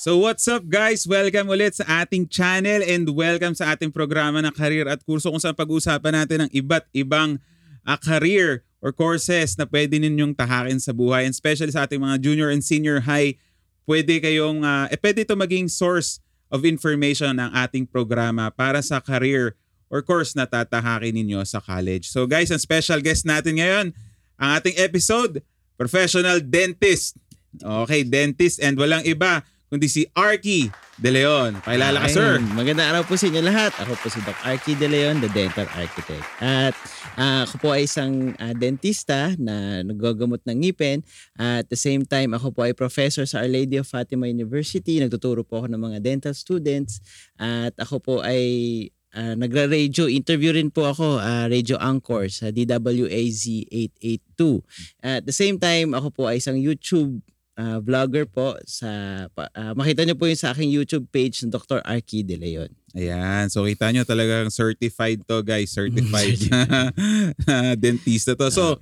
So what's up guys? Welcome ulit sa ating channel and welcome sa ating programa ng career at kurso kung saan pag-uusapan natin ang iba't ibang uh, career or courses na pwede ninyong tahakin sa buhay and especially sa ating mga junior and senior high pwede kayong uh, eh, pwede ito maging source of information ng ating programa para sa career or course na tatahakin ninyo sa college. So guys, ang special guest natin ngayon, ang ating episode, professional dentist. Okay, dentist and walang iba kundi si Arky De Leon. Pakilala ka, sir. Magandang araw po sa inyo lahat. Ako po si Doc Arky De Leon, the dental architect. At uh, ako po ay isang uh, dentista na nagagamot ng ngipin. At the same time, ako po ay professor sa Our Lady of Fatima University. Nagtuturo po ako ng mga dental students. At ako po ay uh, nagra-radio, interview rin po ako, uh, Radio Anchor sa DWAZ 882. At the same time, ako po ay isang YouTube uh, vlogger po sa uh, makita niyo po yung sa aking YouTube page ng Dr. Arky De Leon. Ayan, so kita niyo talagang certified to guys, certified dentista to. So,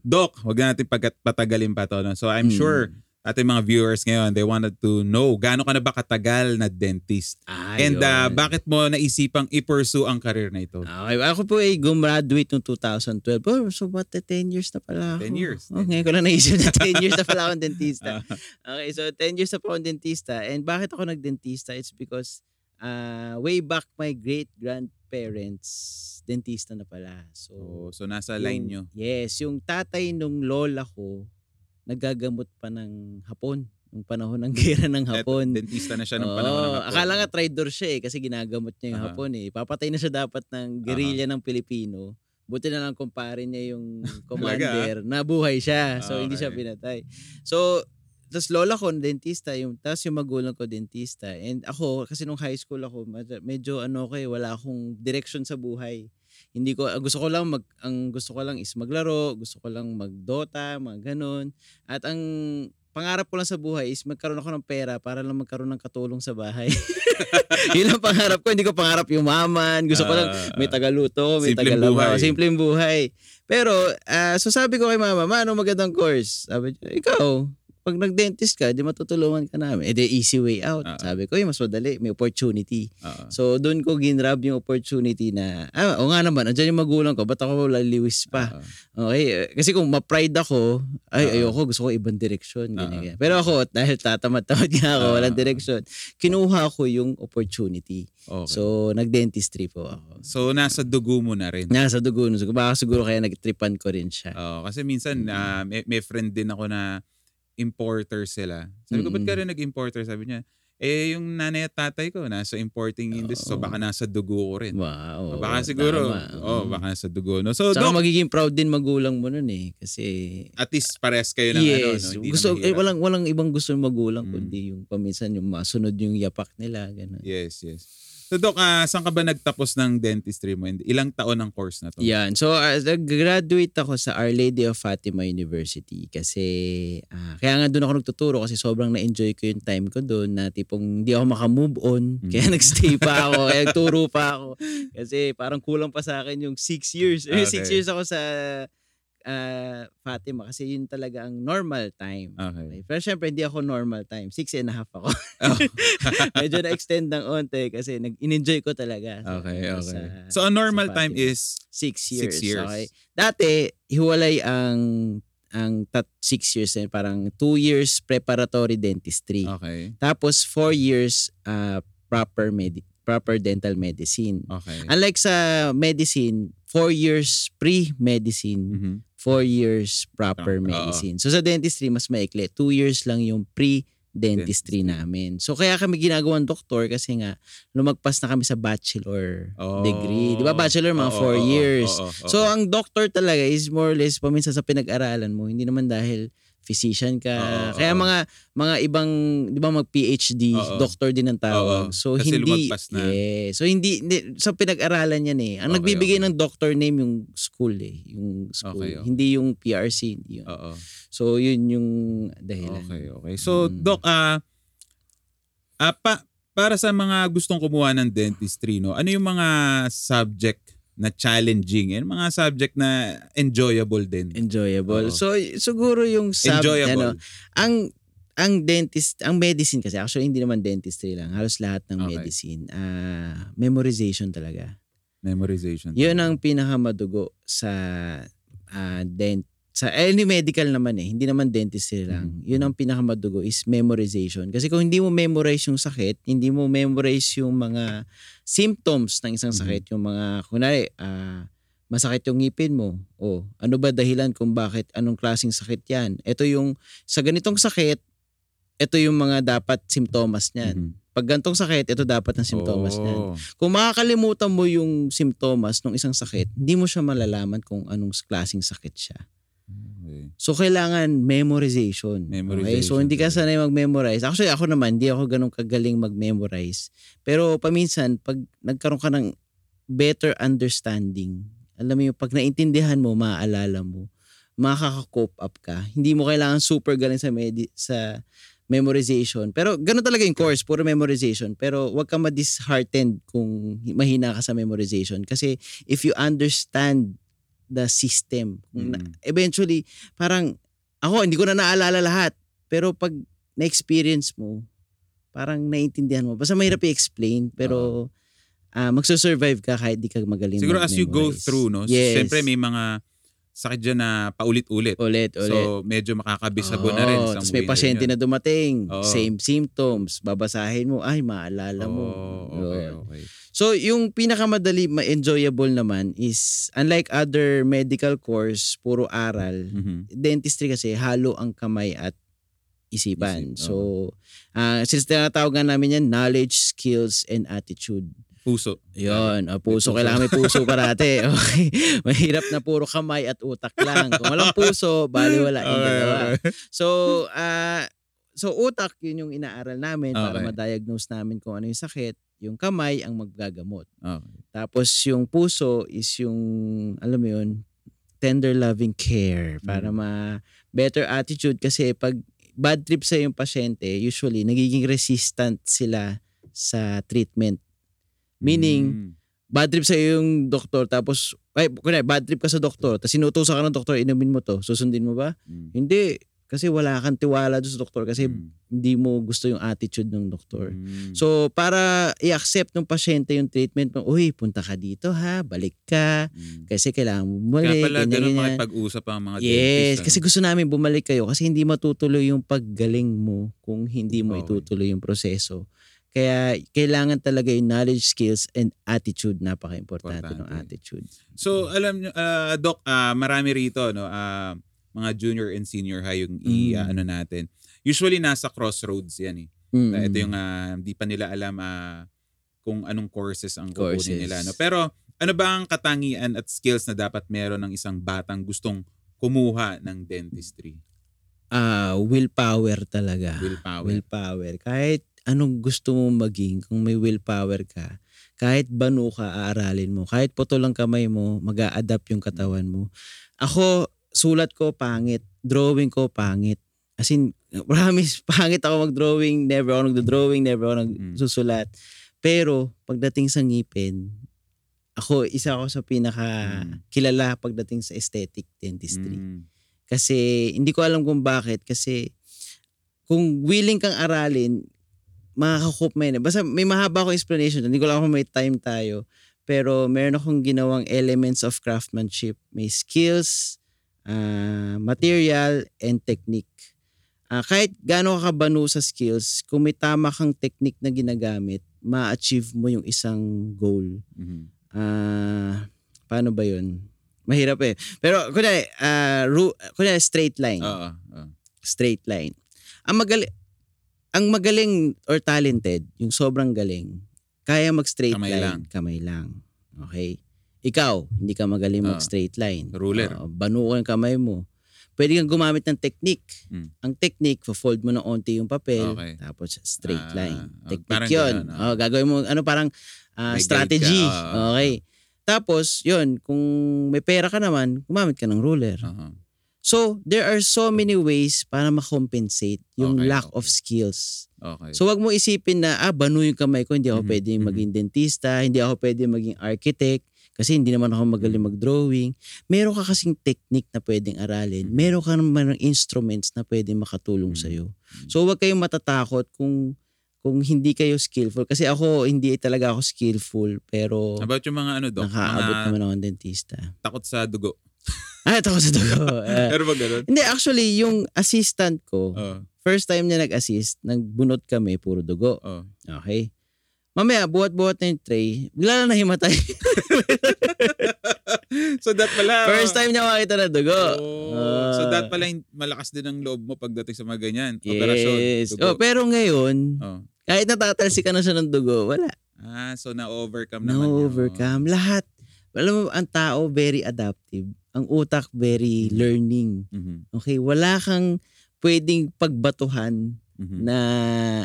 Doc, wag natin patagalin pa to. No? So I'm hmm. sure ating mga viewers ngayon, they wanted to know gaano ka na ba katagal na dentist? Ah, And uh, bakit mo naisipang i-pursue ang career na ito? Okay, ako po ay gumraduate noong 2012. Oh, so what, 10 years na pala ako. 10 years. Oh, ngayon ko lang naisip na 10 years na pala akong dentista. okay, so 10 years na po akong dentista. And bakit ako nagdentista? It's because uh, way back my great-grandparents, dentista na pala. So, oh, so nasa yung, line nyo? Yes, yung tatay nung lola ko, nagagamot pa ng hapon nung panahon ng gera ng hapon. Eto, dentista na siya nung panahon ng hapon. Akala nga trader siya eh kasi ginagamot niya yung uh-huh. hapon eh. Papatay na siya dapat ng gerilya uh-huh. ng Pilipino. Buti na lang kumpare niya yung commander na buhay siya. So okay. hindi siya pinatay. So tapos lola ko dentista, yung tapos yung magulang ko dentista. And ako kasi nung high school ako, medyo ano ko eh, wala akong direction sa buhay. Hindi ko gusto ko lang mag ang gusto ko lang is maglaro, gusto ko lang magdota, mga ganun. At ang pangarap ko lang sa buhay is magkaroon ako ng pera para lang magkaroon ng katulong sa bahay. Yun ang pangarap ko. Hindi ko pangarap yumaman. Gusto ko lang ah, may tagaluto, may tagalabaw. Simpleng buhay. Pero, uh, so sabi ko kay mama, ma, ano magandang course? Sabi niya, ikaw, pag nag-dentist ka, di matutulungan ka namin. Eh, the easy way out. Uh-huh. Sabi ko, mas madali, may opportunity. Uh-huh. So, doon ko ginrab yung opportunity na, ah, o nga naman, andyan yung magulang ko, ba't ako laliwis pa? Uh-huh. Okay, kasi kung ma-pride ako, ay, uh-huh. ayoko, gusto ko ibang direksyon. Uh-huh. Pero ako, dahil tatamad-tamad nga ako, uh-huh. walang direksyon, kinuha ko yung opportunity. Okay. So, nag-dentistry po ako. So, nasa dugo mo na rin? Nasa dugo. Baka siguro kaya nag-tripan ko rin siya. Oo, kasi minsan, uh, may, may friend din ako na importer sila. Sabi ko, ba't ka rin nag-importer? Sabi niya, eh, yung nanay at tatay ko, nasa importing industry. So, baka nasa dugo ko rin. Wow. Baka siguro, oh, baka nasa dugo. No? So, Saka Doc, magiging proud din magulang mo nun eh. Kasi... At least pares kayo ng yes, ano. No? Hindi gusto, eh, walang, walang ibang gusto ng magulang, mm. kundi yung paminsan yung masunod yung yapak nila. Ganun. Yes, yes. So Doc, uh, saan ka ba nagtapos ng dentistry mo? Ilang taon ang course na to? Yan. So uh, graduate ako sa Our Lady of Fatima University kasi uh, kaya nga doon ako nagtuturo kasi sobrang na-enjoy ko yung time ko doon na tipong hindi ako makamove on. Mm. Kaya nagstay pa ako, kaya nagturo pa ako. Kasi parang kulang pa sa akin yung six years. Okay. six years ako sa uh, Fatima kasi yun talaga ang normal time. Okay. Pero syempre hindi ako normal time. Six and a half ako. Oh. Medyo na-extend ng onte kasi nag-enjoy ko talaga. Okay, okay. Sa, so a normal time is six years. Six years. Okay. Dati, hiwalay ang ang tat six years eh, parang two years preparatory dentistry. Okay. Tapos four years uh, proper med proper dental medicine. Okay. Unlike sa medicine, four years pre-medicine, mm-hmm. Four years proper medicine. So sa dentistry, mas maikli. Two years lang yung pre dentistry namin. So kaya kami ginagawang doktor kasi nga lumagpas na kami sa bachelor oh, degree. 'Di ba bachelor mga 4 oh, years. Oh, oh, oh, oh, so ang doctor talaga is more or less paminsan sa pinag-aralan mo, hindi naman dahil physician ka. Oo, Kaya oo. mga mga ibang 'di ba mag PhD, oo. doctor din ang tawag. Oo. So Kasi hindi na. Yeah. So hindi, hindi sa pinag-aralan yan eh. Ang okay, nagbibigay okay. ng doctor name yung school eh, yung school. Okay, okay. Hindi yung PRC, hindi yun. Oo. So yun yung dahilan. Okay, okay. So hmm. doc ah uh, uh, pa, para sa mga gustong kumuha ng dentistry no, ano yung mga subject na challenging and mga subject na enjoyable din. Enjoyable. Oo. So siguro yung sub Enjoyable. ano, ang ang dentist, ang medicine kasi, actually hindi naman dentistry lang, halos lahat ng Okay. medicine, ah memorization talaga. Memorization. Yun ang pinakamadugo sa ah, dent sa any medical naman eh, hindi naman dentistry lang. Mhm. Yun ang pinakamadugo is memorization. Kasi kung hindi mo memorize yung sakit, hindi mo memorize yung mga symptoms ng isang Mhm. sakit, yung mga kunwari ah, masakit yung ngipin mo. O ano ba dahilan kung bakit anong klaseng sakit 'yan? Ito yung sa ganitong sakit, ito yung mga dapat simptomas niyan. Mhm. Pag ganitong sakit, ito dapat ang simptomas niyan. Oh. Kung makakalimutan mo yung simptomas ng isang sakit, hindi mo siya malalaman kung anong klaseng sakit siya. Okay. So, kailangan memorization. Okay? Memorization So, hindi ka sanay mag-memorize. Actually, ako naman, hindi ako ganun kagaling mag-memorize. Pero paminsan, pag nagkaroon ka ng better understanding, alam mo yung pag naintindihan mo, maaalala mo, makaka-cope up ka. Hindi mo kailangan super galing sa, medi- sa memorization. Pero ganun talaga yung course, puro memorization. Pero wag ka ma-disheartened kung mahina ka sa memorization. Kasi if you understand the system, kung na- Mm. eventually, parang, ako, hindi ko na naalala lahat. Pero pag na-experience mo, parang naintindihan mo. Basta mahirap i-explain, pero ah magsusurvive ka kahit di ka magaling Siguro as you go through, no? Yes. Siyempre may mga sakit dyan na paulit-ulit. Ulit, ulit. So, medyo makakabisabo na rin. Tapos may pasyente rin na dumating, Oo. same symptoms, babasahin mo, ay maalala yun. mo. Oh, okay, Yun. okay. So yung pinakamadali, ma-enjoyable naman is, unlike other medical course, puro aral, Mhm. dentistry kasi halo ang kamay at isipan. Isip, so, ah since tinatawag nga namin yan, knowledge, skills, and attitude. Puso. Yun, o puso. puso, kailangan may puso parate. Okay. Mahirap na puro kamay at utak lang. Kung walang puso, bali wala Okay, okay. So, ah so utak, yun yung inaaral namin para Okay. ma-diagnose namin kung ano yung sakit. Yung kamay ang maggagamot. Okay. Tapos yung puso is yung, alam mo yun, tender loving care para Mm. ma better attitude kasi pag bad trip sa yung pasyente, usually nagiging resistant sila sa treatment. Meaning, Mm. bad trip sa yung doktor tapos ay kunwari bad trip ka sa doktor tapos sinutusan ka ng doktor inumin mo to susundin mo ba Mm. hindi kasi wala kang tiwala doon sa doktor kasi Mm. hindi mo gusto yung attitude ng doktor Mm. so para i-accept ng pasyente yung treatment mo uy punta ka dito ha balik ka Mm. kasi kailangan mo Kaya bumalik pala ganyan, ganun makipag-usap ang mga Yes, dentist. kasi ano? gusto namin bumalik kayo kasi hindi matutuloy yung paggaling mo kung hindi mo Okay. itutuloy yung proseso. Kaya kailangan talaga yung knowledge, skills, and attitude. Napaka-importante ng attitude. So alam nyo, ah, Doc, ah, marami rito, no, ah, mga junior and senior high yung i, Mm. ah, ano natin. Usually nasa crossroads yan eh. Mm. Ito yung ah, hindi pa nila alam ah, kung anong courses ang kukunin nila. No? Pero ano ba ang katangian at skills na dapat meron ng isang batang gustong kumuha ng dentistry? Ah, willpower talaga. Willpower. Willpower. Kahit anong gusto mo maging, kung may willpower ka, kahit banu ka, aaralin mo. Kahit puto lang kamay mo, mag adapt yung katawan mo. Ako, sulat ko pangit. Drawing ko pangit. As in, promise, pangit ako mag-drawing. Never ako nagdo-drawing, never ako nagsusulat. Pero, pagdating sa ngipin, ako, isa ako sa pinaka Mm. kilala pagdating sa aesthetic dentistry. Mm. Kasi hindi ko alam kung bakit. Kasi kung willing kang aralin, makakakup mo yun. Basta may mahaba akong explanation. Hindi ko lang kung may time tayo. Pero meron akong ginawang elements of craftsmanship. May skills, ah, material, and technique. Ah, kahit gaano ka kabano sa skills, kung may tama kang technique na ginagamit, ma-achieve mo yung isang goal. Mhm. Ah, paano ba yun? Mahirap eh. Pero kunwari, ah, ru- kunwari straight line. Oo. oo. Straight line. Ang magaling, ang magaling or talented, yung sobrang galing, kaya mag-straight Kamay line. lang. Kamay lang. Okay? Ikaw, hindi ka magaling Oo. mag-straight line. Ruler. Oo, banu ko yung kamay mo. Pwede kang gumamit ng technique. Mm. Ang technique, fold mo ng onti yung papel, Okay. tapos straight Ah, line. ah, Technique yun. ganun, ah. Oh, gagawin mo, ano parang ah, May guide strategy. ka, ah, ah, okay. Tapos, yun, kung may pera ka naman, gumamit ka ng ruler. Aha. So, there are so many ways para ma-compensate yung Okay, lack okay. of skills. Okay. So, wag mo isipin na, ah, banu yung kamay ko, hindi ako Mhm, pwedeng mhm. maging dentista, hindi ako pwedeng maging architect, Kasi hindi naman ako magaling mag-drawing. Meron ka kasing technique na pwedeng aralin. Meron ka naman ng instruments na pwedeng makatulong Mm. sa'yo. So huwag kayong matatakot kung kung hindi kayo skillful. Kasi ako, hindi talaga ako skillful. Pero About yung mga ano, Dok? nakaabot mga naman ako ng dentista. takot sa dugo. Ah, ito ko sa dugo. Eh, Pero ba ganun? hindi, actually, yung assistant ko, Oo. first time niya nag-assist, nagbunot kami, puro dugo. Oo. Okay? Mamaya, buhat-buhat na yung tray, bigla na nahimatay. so that pala. First time niya makita na dugo. Oh, so Ah. that pala malakas din ang loob mo pagdating sa mga ganyan. Operasyon. Yes. Dugo. Oh, pero ngayon, Oh. kahit natatalsi ka na siya ng dugo, wala. Ah, so na-overcome naman. Na-overcome. Lahat. Alam mo, ang tao very adaptive. Ang utak very learning. Mhm. Okay? Wala kang pwedeng pagbatuhan Mhm. na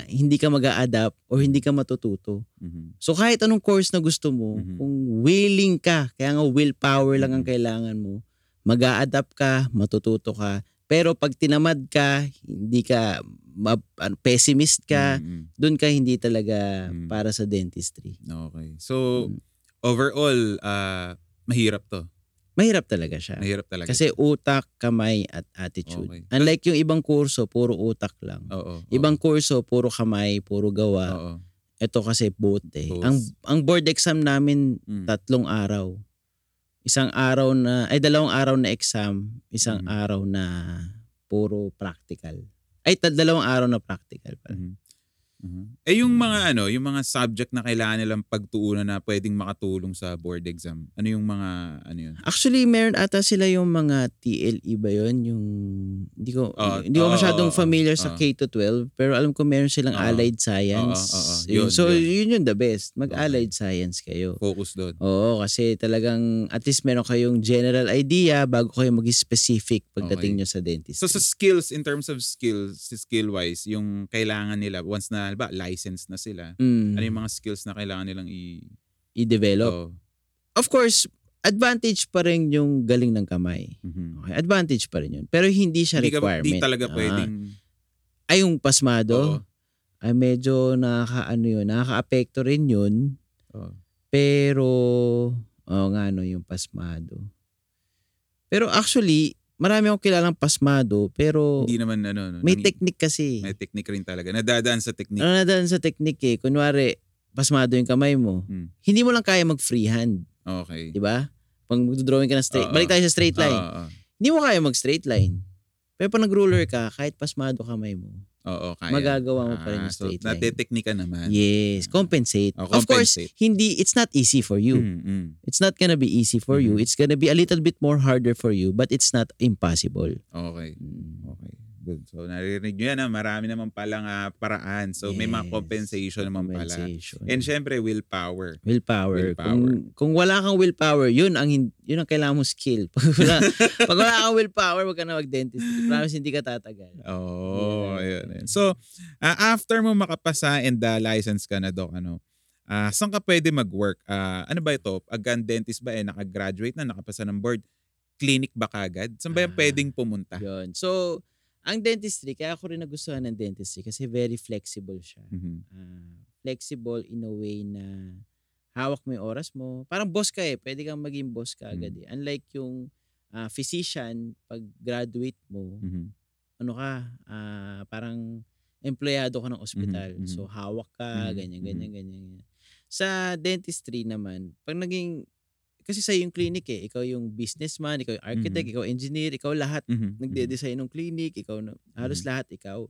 hindi ka mag adapt or hindi ka matututo. Mhm. So kahit anong course na gusto mo, Mhm. kung willing ka, kaya nga willpower lang ang Mhm. kailangan mo, mag adapt ka, matututo ka. Pero pag tinamad ka, hindi ka ano, pessimist ka, Mhm. doon ka hindi talaga Mhm. para sa dentistry. Okay. So, Mm. overall, ah mahirap to. Mahirap talaga siya. Mahirap talaga. Kasi utak, kamay, at attitude. Okay. Unlike yung ibang kurso, puro utak lang. Oo. oo. Ibang kurso, puro kamay, puro gawa. Oo. Ito kasi both eh. Both. Ang, ang board exam namin, Mm. tatlong araw. Isang araw na, ay dalawang araw na exam, isang Mhm. araw na puro practical. Ay, dalawang araw na practical pala. Mhm. Mhm. Eh yung mga ano, yung mga subject na kailangan nilang pagtuunan na pwedeng makatulong sa board exam. Ano yung mga ano yun? Actually, meron ata sila yung mga TLE ba yun? Yung, hindi ko, Oo, hindi ko oo, masyadong oo, familiar oo. sa K to 12, pero alam ko meron silang Oo. allied science. Oo, oo. Yun. Yun, so, yun. yun yung the best. Mag-allied science kayo. Focus doon. Oo, kasi talagang at least meron kayong general idea bago kayo mag-specific pagdating Okay. nyo sa dentist. So sa skills, in terms of skills, skill-wise, yung kailangan nila, once na, ba, license na sila, Mm, ano yung mga skills na kailangan nilang i- i-develop. Oo. Of course, advantage pa rin yung galing ng kamay. Mhm. Okay, advantage pa rin yun. Pero hindi siya Hindi, requirement. di talaga Ah. pwedeng... ay, yung pasmado, Oo. ay medyo nakaka, ano yun, nakaka-apekto rin yun. Oo. Pero, oo nga no, yung pasmado. Pero actually, marami akong kilalang pasmado, pero Hindi naman ano. no, may technique kasi. May technique rin talaga. Nadadaan sa technique. Ano na daan sa technique eh. Kunwari, pasmado yung kamay mo. Hmm. Hindi mo lang kaya mag-freehand. Okay. Di ba? Pag drawing ka ng straight, Oo. balik tayo sa straight line. Oo. Hindi mo kaya mag-straight line. Pero pag nag-ruler ka, kahit pasmado kamay mo, Oo, kaya. magagawa mo pa rin Ah, so, straight line. nate-technique ka naman. Yes, compensate. Oh, Of course, compensate. hindi, it's not easy for you. Mm, mm. It's not gonna be easy for you. Mhm. It's gonna be a little bit more harder for you, but it's not impossible. Okay. Mm. Okay. Good. So naririnig nyo yan, ah, marami naman palang ah, paraan. So may mga Yes. compensation naman pala. And syempre, willpower. willpower. Willpower. Kung, kung wala kang willpower, yun ang yun ang kailangan mo skill. Pag wala, pag wala kang willpower, wag ka na mag-dentist. Promise hindi ka tatagal. Oh, Yeah. ayun. So, ah, after mo makapasa and the license ka na, Doc, ano, ah saan ka pwede mag-work? Ah, ano ba ito? Agad dentist ba eh, nakagraduate na, nakapasa ng board? Clinic ba kagad? Saan ba Ah. pwedeng pumunta? Yun. So, ang dentistry, kaya ako rin nagustuhan ng dentistry kasi very flexible siya. Mhm. Ah, flexible in a way na hawak mo yung oras mo. Parang boss ka eh. Pwede kang maging boss ka agad Mm. eh. Unlike yung ah, physician, pag graduate mo, Mhm. ano ka, ah, parang empleyado ka ng ospital. Mhm, mhm. So, hawak ka, Mhm, ganyan, mhm. ganyan, ganyan, ganyan. Sa dentistry naman, pag naging, kasi sa yung clinic eh, ikaw yung businessman, ikaw yung architect, Mhm. ikaw engineer, ikaw lahat. Mhm. Nagde-design ng clinic, ikaw na, halos Mhm. lahat ikaw.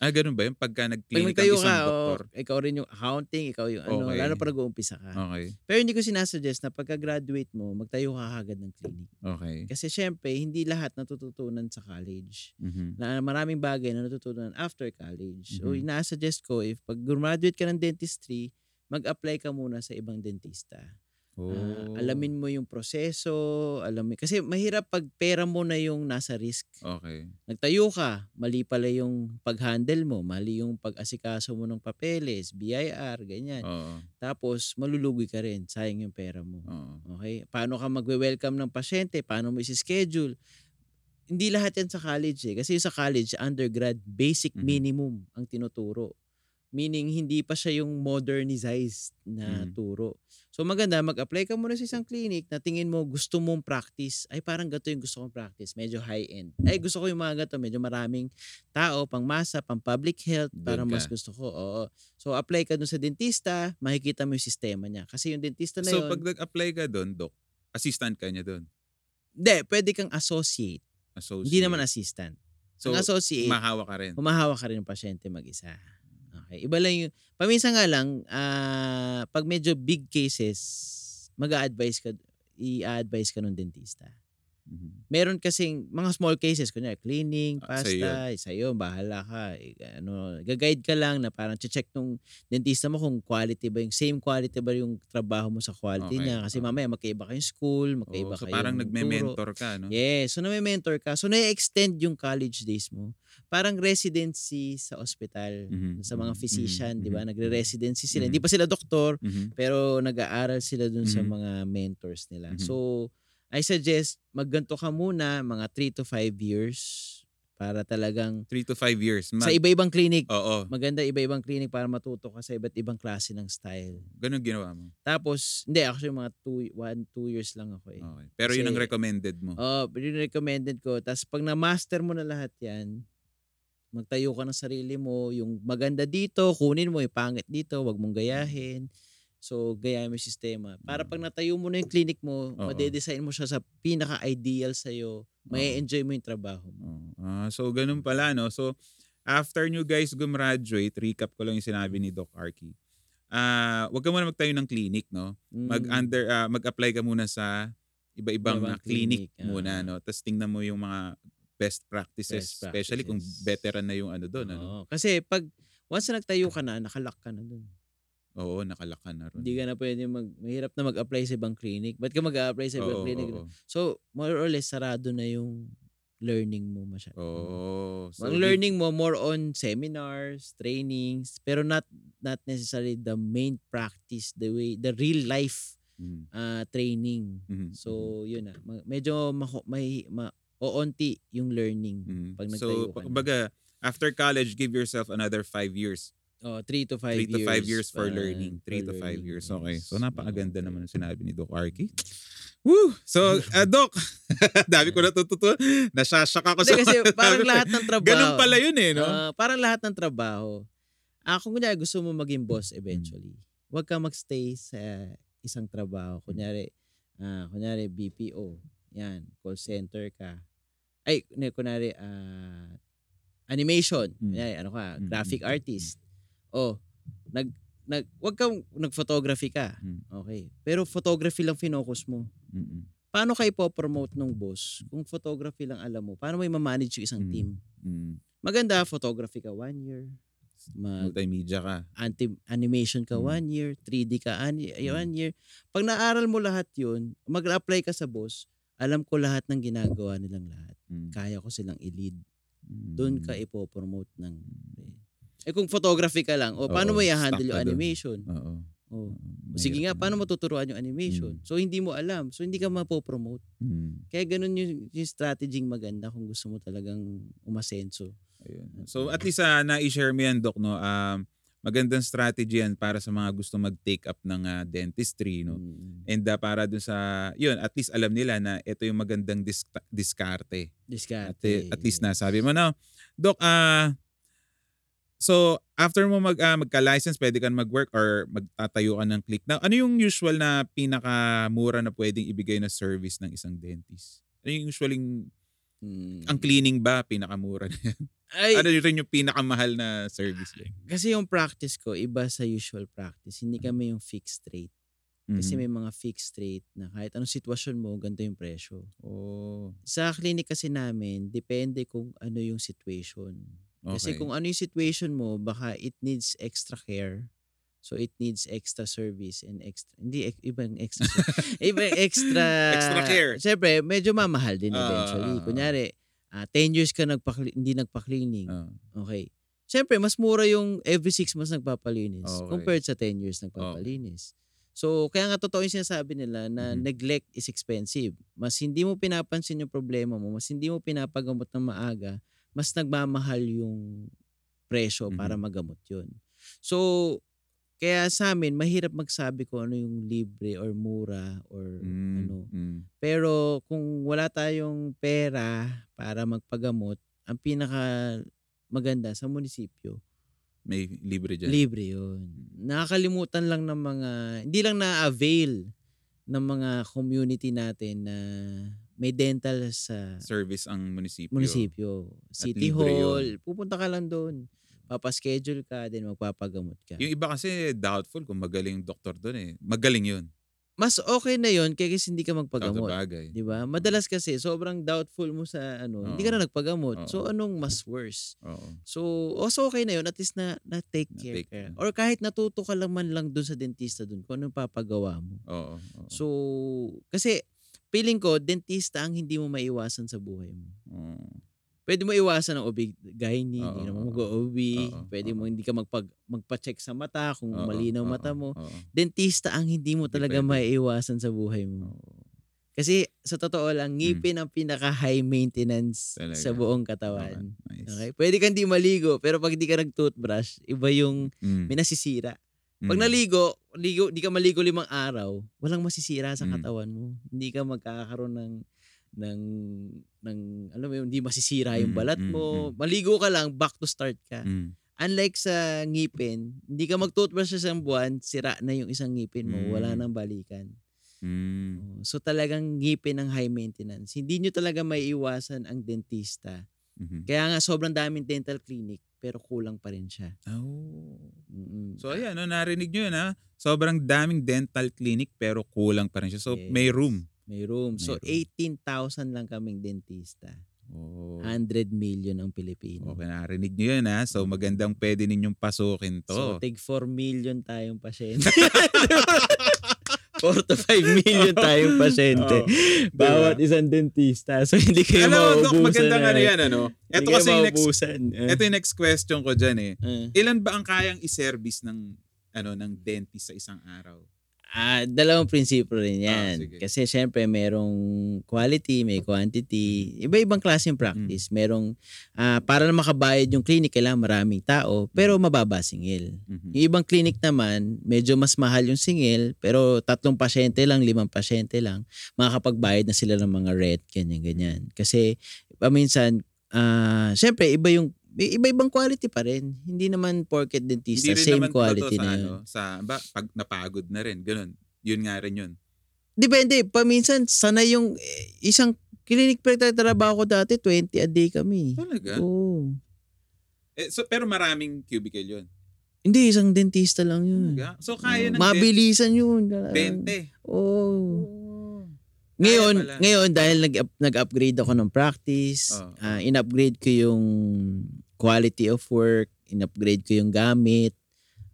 Ah, ganun ba yun? Pagka Pag nag-clinic ang nagtayo isang ka, doktor? oh, ikaw rin yung accounting, ikaw yung ano, Okay. lalo pa nag-uumpisa ka. Okay. Pero hindi ko sinasuggest na pagka-graduate mo, magtayo ka agad ng clinic. Okay. Kasi syempre, hindi lahat natututunan sa college. Mhm. Na maraming bagay na natutunan after college. So, Mhm. ina-suggest ko, if pag graduate ka ng dentistry, mag-apply ka muna sa ibang dentista. Oh. Ah, alamin mo yung proseso, alamin. Kasi mahirap pag pera mo na yung nasa risk. Okay. Nagtayo ka, mali pala yung pag-handle mo, mali yung pag-asikaso mo ng papeles, BIR, ganyan. Oo. Tapos malulugi ka rin, sayang yung pera mo. Oo. Okay? Paano ka magwe-welcome ng pasyente? Paano mo isi-schedule? Hindi lahat yan sa college eh. Kasi sa college, undergrad, basic Mhm. minimum ang tinuturo. Meaning, hindi pa siya yung modernized na Mm. turo. So maganda, mag-apply ka muna sa isang clinic na tingin mo gusto mong practice. Ay parang gato yung gusto kong practice. Medyo high-end. Ay gusto ko yung mga gato. Medyo maraming tao, pang masa, pang public health. Parang mas gusto ko. Oo. So apply ka dun sa dentista, makikita mo yung sistema niya. Kasi yung dentista na So yun, pag nag-apply ka doon, Doc, assistant ka niya doon. hindi, pwede kang associate. Associate. Hindi naman assistant. So, Ang associate, mahawa ka rin. humahawa ka rin ng pasyente mag-isa. Okay. Iba lang yung, paminsan nga lang, ah, pag medyo big cases, mag-a-advise ka, i-advise ka ng dentista. Mhm. Meron kasing mga small cases, kunya cleaning, Ah, sa'yo pasta, sa'yo, bahala ka. Eh, ano, gaguide ka lang na parang check nung dentista mo kung quality ba yung same quality ba yung trabaho mo sa quality Okay, niya. Kasi oo. mamaya magkaiba kayong school, Oo, magkaiba so kayong parang turo. nagme-mentor ka, no? Yes, so na-mentor ka. So na-extend yung college days mo. Parang residency sa ospital. Mhm, Sa mga mhm, physician, mhm, di ba? mhm, Nagre-residency sila. Mhm. Hindi pa sila doktor, mhm. pero nag-aaral sila dun sa Mhm. mga mentors nila. Mhm. So, I suggest magganto ka muna mga 3 to 5 years para talagang Three to five years. sa Mag- iba-ibang clinic. Oo. Maganda iba-ibang clinic para matuto ka sa iba't ibang klase ng style. Ganun ginawa mo. Tapos, hindi, actually mga 2 1 2 years lang ako eh. Okay. Pero yun ang Kasi- recommended mo. Oh, recommended ko. Tapos pag na-master mo na lahat yan, magtayo ka ng sarili mo. Yung maganda dito, kunin mo. Yung pangit dito, wag mong gayahin. So, gayahin mo yung sistema. Para pag natayo mo na yung clinic mo, Oo. madedesign mo siya sa pinaka-ideal sa'yo. May enjoy mo yung trabaho mo. Ah, so ganun pala no. So after nyo guys gumraduate, recap ko lang yung sinabi ni Doc Arky. Ah, wag ka muna magtayo ng clinic, no? Mag Mm. under ah, mag-apply ka muna sa iba-ibang Iba-ibang ah, clinic, clinic, muna, ah. no? Tapos tingnan mo yung mga best practices, Best especially kung practices. veteran na yung ano doon, ano. Kasi pag once na nagtayo ka na, nakalock ka na dun. Oo, nakalakan na ron. Hindi ka na pwede mag, mahirap na mag-apply sa ibang clinic. Ba't ka mag-apply sa ibang Oo, clinic? oo, So, more or less, sarado na yung learning mo masyado. Oo. So, Ang learning mo more on seminars, trainings, pero not not necessarily the main practice, the way the real life Mhm, uh, training. mhm, So, yun na. Ma- Medyo mako- may ma, oonti yung learning. mhm. pag So, nagtayo ka na. kumbaga, after college, give yourself another five years. Oh, three to five Three years. to five years for pa- learning. Three for to five learning, years. Okay. So, napakaganda naman ang sinabi ni Doc Arky. Woo! So, uh, Doc, dami ko natututo. Nasasyak ako sa... kasi parang lahat ng trabaho. Ganun pala yun eh, no? Ah, parang lahat ng trabaho. Ah, kung kunyari gusto mo maging boss eventually, huwag ka magstay sa isang trabaho. Kunyari, ah, kunyari BPO, yan, call center ka. Ay, kunyari ah, animation, Mm. kunyari, ano ka, Mm, graphic mm, artist. Oh, nag nag wag kang nag-photography ka. Mm. Okay. Pero photography lang focus mo. Mm-mm. Paano kayo po-promote ng boss kung photography lang alam mo? Paano mo i-manage yung isang Mm. team? Mm. Maganda, photography ka one year. Mag Multimedia ka. anti animation ka Mm. one year, 3D ka ani- Mm. one year. Pag naaral mo lahat yun, mag-apply ka sa boss, alam ko lahat ng ginagawa nilang lahat. Mm. Kaya ko silang i-lead. Mm. Doon ka ipopromote ng... Eh kung photography ka lang, o paano Oo, mo i-handle stuck yung ka dun. animation? Oo. O, Oo, sige nga, paano mo tuturuan yung animation? Mm. So hindi mo alam. So hindi ka mapopromote. Mm. Kaya ganun yung, yung strategy maganda kung gusto mo talagang umasenso. Ayun. So at least uh, na-share mo yan, Doc, no? Um, magandang strategy yan para sa mga gusto mag-take up ng ah, dentistry, no? Mm. And uh, para dun sa, yun, at least alam nila na ito yung magandang dis- diskarte. At, Diskarte. at least nasabi mo. Now, Doc, ah, so after mo mag, ah, magka-license, pwede kang mag-work or magtatayo ka ng click. Now, ano yung usual na pinakamura na pwedeng ibigay na service ng isang dentist? Ano yung usually, Mm. ang cleaning ba, pinakamura na yan? Ay, ano rin yung pinakamahal na service? Yan? Kasi yung practice ko, iba sa usual practice. Hindi kami yung fixed rate. Kasi Mhm. may mga fixed rate na kahit anong sitwasyon mo, ganito yung presyo. Oh, Sa clinic kasi namin, depende kung ano yung situation. Kasi okay. kung ano yung situation mo, baka it needs extra care. So it needs extra service and extra, hindi, ex- ibang extra, ibang extra, Extra care. Siyempre, medyo mamahal din Ah, eventually. ah. Kunyari, ah, 10 years ka nagpa, hindi nagpa-cleaning. Ah, Okay. Siyempre, mas mura yung every 6 months nagpapalinis Okay. compared sa 10 years nagpapalinis. So, kaya nga totoo yung sinasabi nila na Mhm. neglect is expensive. Mas hindi mo pinapansin yung problema mo, mas hindi mo pinapagamot ng maaga, mas nagmamahal yung presyo para Mhm. magamot yun. So, kaya sa amin, mahirap magsabi ko ano yung libre or mura or Mm, ano. mm. Pero kung wala tayong pera para magpagamot, ang pinaka maganda sa munisipyo, May libre dyan. libre yun. Nakakalimutan lang ng mga, hindi lang na-avail ng mga community natin na may dental sa Service ang munisipyo. munisipyo. City Hall, pupunta ka lang doon. Papaschedule ka, then magpapagamot ka. Yung iba kasi doubtful kung magaling doktor doon eh. Magaling yun. Mas okay na yun kaya kasi hindi ka magpagamot. bagay. Di ba? Madalas kasi sobrang doubtful mo sa ano, hindi ka na nagpagamot. Oo. So anong mas worse? Oo. So, also okay na yun at least na, na take care Na-take ka. Or kahit natuto ka lang man lang dun sa dentista dun kung anong papagawa mo. Oo. oo. So, kasi feeling ko dentista ang hindi mo maiwasan sa buhay mo. Oo. Pwede mo iwasan ang OB gynae, hindi naman mag-OB. Pwede mo hindi ka magpag magpa-check sa mata kung Oo, malinaw oo, mata mo. oo, Dentista ang hindi mo talaga maiiwasan sa buhay mo. oo. Kasi sa totoo lang, ngipin ang pinaka high maintenance Hmm. Talaga. sa buong katawan. Okay, nice. Okay? Pwede kang di maligo, pero pag di ka nag-toothbrush, iba yung Mm, may nasisira. Pag mm. naligo, ligo, di ka maligo limang araw, walang masisira sa Mm. katawan mo. Hindi ka magkakaroon ng ng ng alam mo yun, hindi masisira yung Mm, balat mm, mo. Maligo ka lang, back to start ka. Mm. Unlike sa ngipin, hindi ka mag-toothbrush sa isang buwan, sira na yung isang ngipin mo, wala Mm. nang balikan. Mm. So talagang ngipin ang high maintenance. Hindi nyo talaga may iwasan ang dentista. Mhm. Kaya nga sobrang daming dental clinic pero kulang pa rin siya. Oh. Mm-mm. So ayan, no, narinig nyo yun ha. Sobrang daming dental clinic pero kulang pa rin siya. So Yes. may room. May room. So May 18,000 lang kaming dentista. Oh. 100 million ang Pilipino. Okay, narinig nyo yun ha. So magandang pwede ninyong pasukin So to. tig 4 million tayong pasyente. 4 to 5 million tayong pasyente. Oh, Bawat isang dentista. So hindi kayo Alam Dok, mauubusan magandang ano yan, ano? Ito kasi yung next, mauubusan. Eh. ito yung next question ko dyan eh. Eh. Ilan ba ang kayang i-service ng ano ng dentist sa isang araw? Ah, dalawang prinsipyo rin Ah, yan. sige. Kasi syempre merong quality, may quantity. Iba-ibang klaseng Mm. practice. Merong ah, para na makabayad yung clinic kailangan maraming tao pero mababa singil. Mhm. Yung ibang clinic naman, medyo mas mahal yung singil pero tatlong pasyente lang, limang pasyente lang, makakapagbayad na sila ng mga rent, ganyan-ganyan. Kasi paminsan, ah, syempre iba yung may iba-ibang quality pa rin. Hindi naman porket dentista, Hindi same naman quality na sa, yun. ano, sa ba, pag napagod na rin, ganun. Yun nga rin yun. Depende. Paminsan, sana yung eh, isang clinic pa trabaho ko dati, 20 a day kami. Talaga? Oo. Eh, so, pero maraming cubicle yun. Hindi, isang dentista lang yun. Talaga? So kaya ng Mabilisan yun. 20. Oo. Oh. Ngayon, pala. ngayon dahil nag nag-upgrade ako ng practice, Oo. ah, in-upgrade ko yung quality of work, in-upgrade ko yung gamit.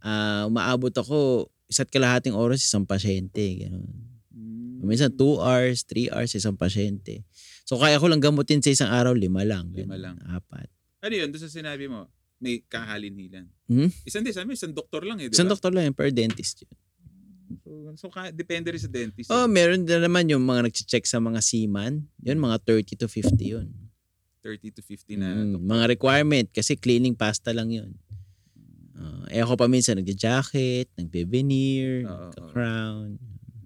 Ah, umaabot ako isa't kalahating oras isang pasyente, ganun. Mm. Minsan 2 hours, 3 hours isang pasyente. So kaya ko lang gamutin sa isang araw lima lang. Lima ganun, lang. Apat. Ano yun? Doon sa sinabi mo, may kahalin-hilan. Hmm? Isang di, sabi, mo, isang doktor lang eh, di Isang doktor lang per dentist yun. So, so ka, depende rin sa dentist. Oh, meron din naman yung mga nag-check sa mga seaman. Yun, mga 30 to 50 yun. 30 to 50 na Mm, mga requirement kasi cleaning pasta lang yun. Uh, eh ako pa minsan nagja-jacket, nagbe-veneer, oo. crown.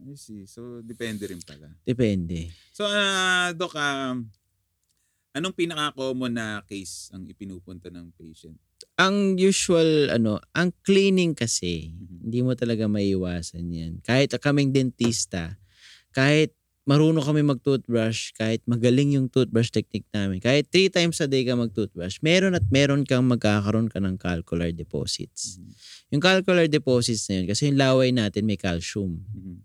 I see. So, depende rin pala. Depende. So, ah, Doc, um, anong pinaka-common na case ang ipinupunta ng patient? Ang usual, ano, ang cleaning kasi, Mhm. hindi mo talaga maiiwasan yan. Kahit kaming dentista, kahit marunong kami mag-toothbrush, kahit magaling yung toothbrush technique namin, kahit three times a day ka mag-toothbrush, meron at meron kang magkakaroon ka ng calcular deposits. Mhm. Yung calcular deposits na yun, kasi yung laway natin may calcium. Mhm.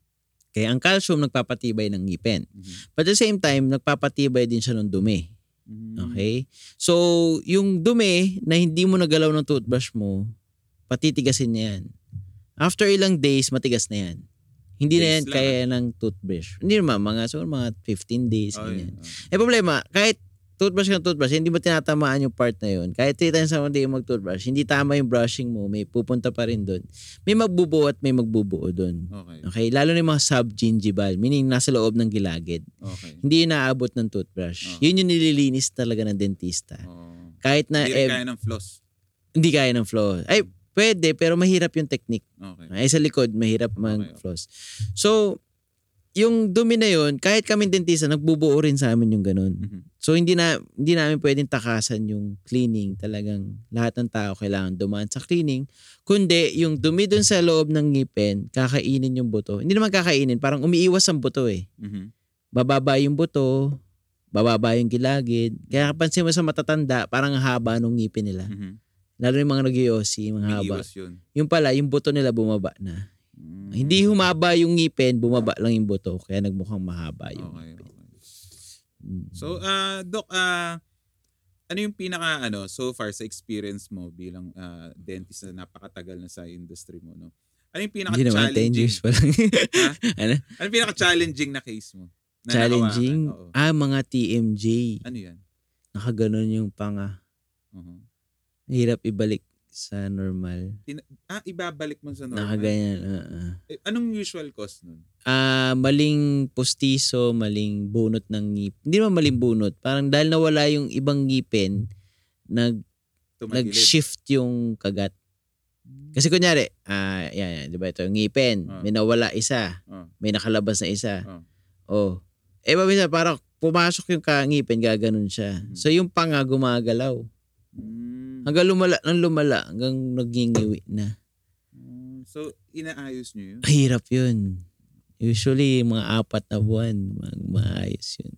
Kaya ang calcium nagpapatibay ng ngipin. Mhm. But at the same time, nagpapatibay din siya ng dumi. Mhm. Okay? So, yung dumi na hindi mo nagalaw ng toothbrush mo, patitigasin niya yan. After ilang days, matigas na yan. Hindi na yan lang, kaya ng toothbrush. Hindi naman, mga, so, mga 15 days. Oh, ganyan. Oh. Eh problema, kahit toothbrush ka ng toothbrush, hindi mo tinatamaan yung part na yun. Kahit three times a day yung mag-toothbrush, hindi tama yung brushing mo, may pupunta pa rin doon. May magbubuo at may magbubuo doon. Okay. Okay, lalo na yung mga subgingival, meaning nasa loob ng gilagid. Okay. Hindi yun naaabot ng toothbrush. Oh. Yun yung nililinis talaga ng dentista. Oh. Kahit na Hindi ev- kaya ng floss. hindi kaya ng flow. Ay, Pwede, pero mahirap yung technique. Okay. Ay, sa likod, mahirap mag-floss. So, yung dumi na yun, kahit kami dentista, nagbubuo rin sa amin yung ganun. Mhm. So, hindi na hindi namin pwedeng takasan yung cleaning. Talagang lahat ng tao kailangan dumaan sa cleaning. Kundi, yung dumi dun sa loob ng ngipin, kakainin yung buto. Hindi naman kakainin, parang umiiwas ang buto eh. Mhm. Bababa yung buto, bababa yung gilagid. Kaya kapansin mo sa matatanda, parang haba nung ngipin nila. Mhm. Lalo yung mga nag-iossi, mga haba. Umiiwas yun. Yung pala, yung buto nila bumaba na. Mm. Hindi humaba yung ngipin, bumaba lang yung buto. Kaya nagmukhang mahaba yung Okay, ngipin. okay. Mm. So, ah Doc, ah ano yung pinaka ano so far sa experience mo bilang ah, dentist na napakatagal na sa industry mo, no? Ano yung pinaka Hindi naman 10 challenging? years pa lang. Ano? Ano yung pinaka challenging na case mo? Na Challenging? Oo. Ah, mga TMJ. Ano 'yan? Nakaganon yung panga. Mhm. Hirap ibalik sa normal. Ah, ibabalik mo sa normal. Nakaganyan. ah. Eh, anong usual cost nun? Ah, maling postiso, maling bunot ng ngip. Hindi naman maling bunot. Parang dahil nawala yung ibang ngipin, nag Tumagilid. nag-shift yung kagat. Kasi kunyari, ah, yan, yan, 'di ba ito yung ngipin, Ah. may nawala isa, Ah. may nakalabas na isa. Ah. Oh. Eh mabisa parang pumasok yung kangipin, gaganon siya. Mhm. So yung panga gumagalaw. Mm. Hanggang lumala, nang lumala, hanggang nagingiwi na. Mm. So, inaayos nyo yun? Hirap yun. Usually, mga apat na buwan, mag maayos yun.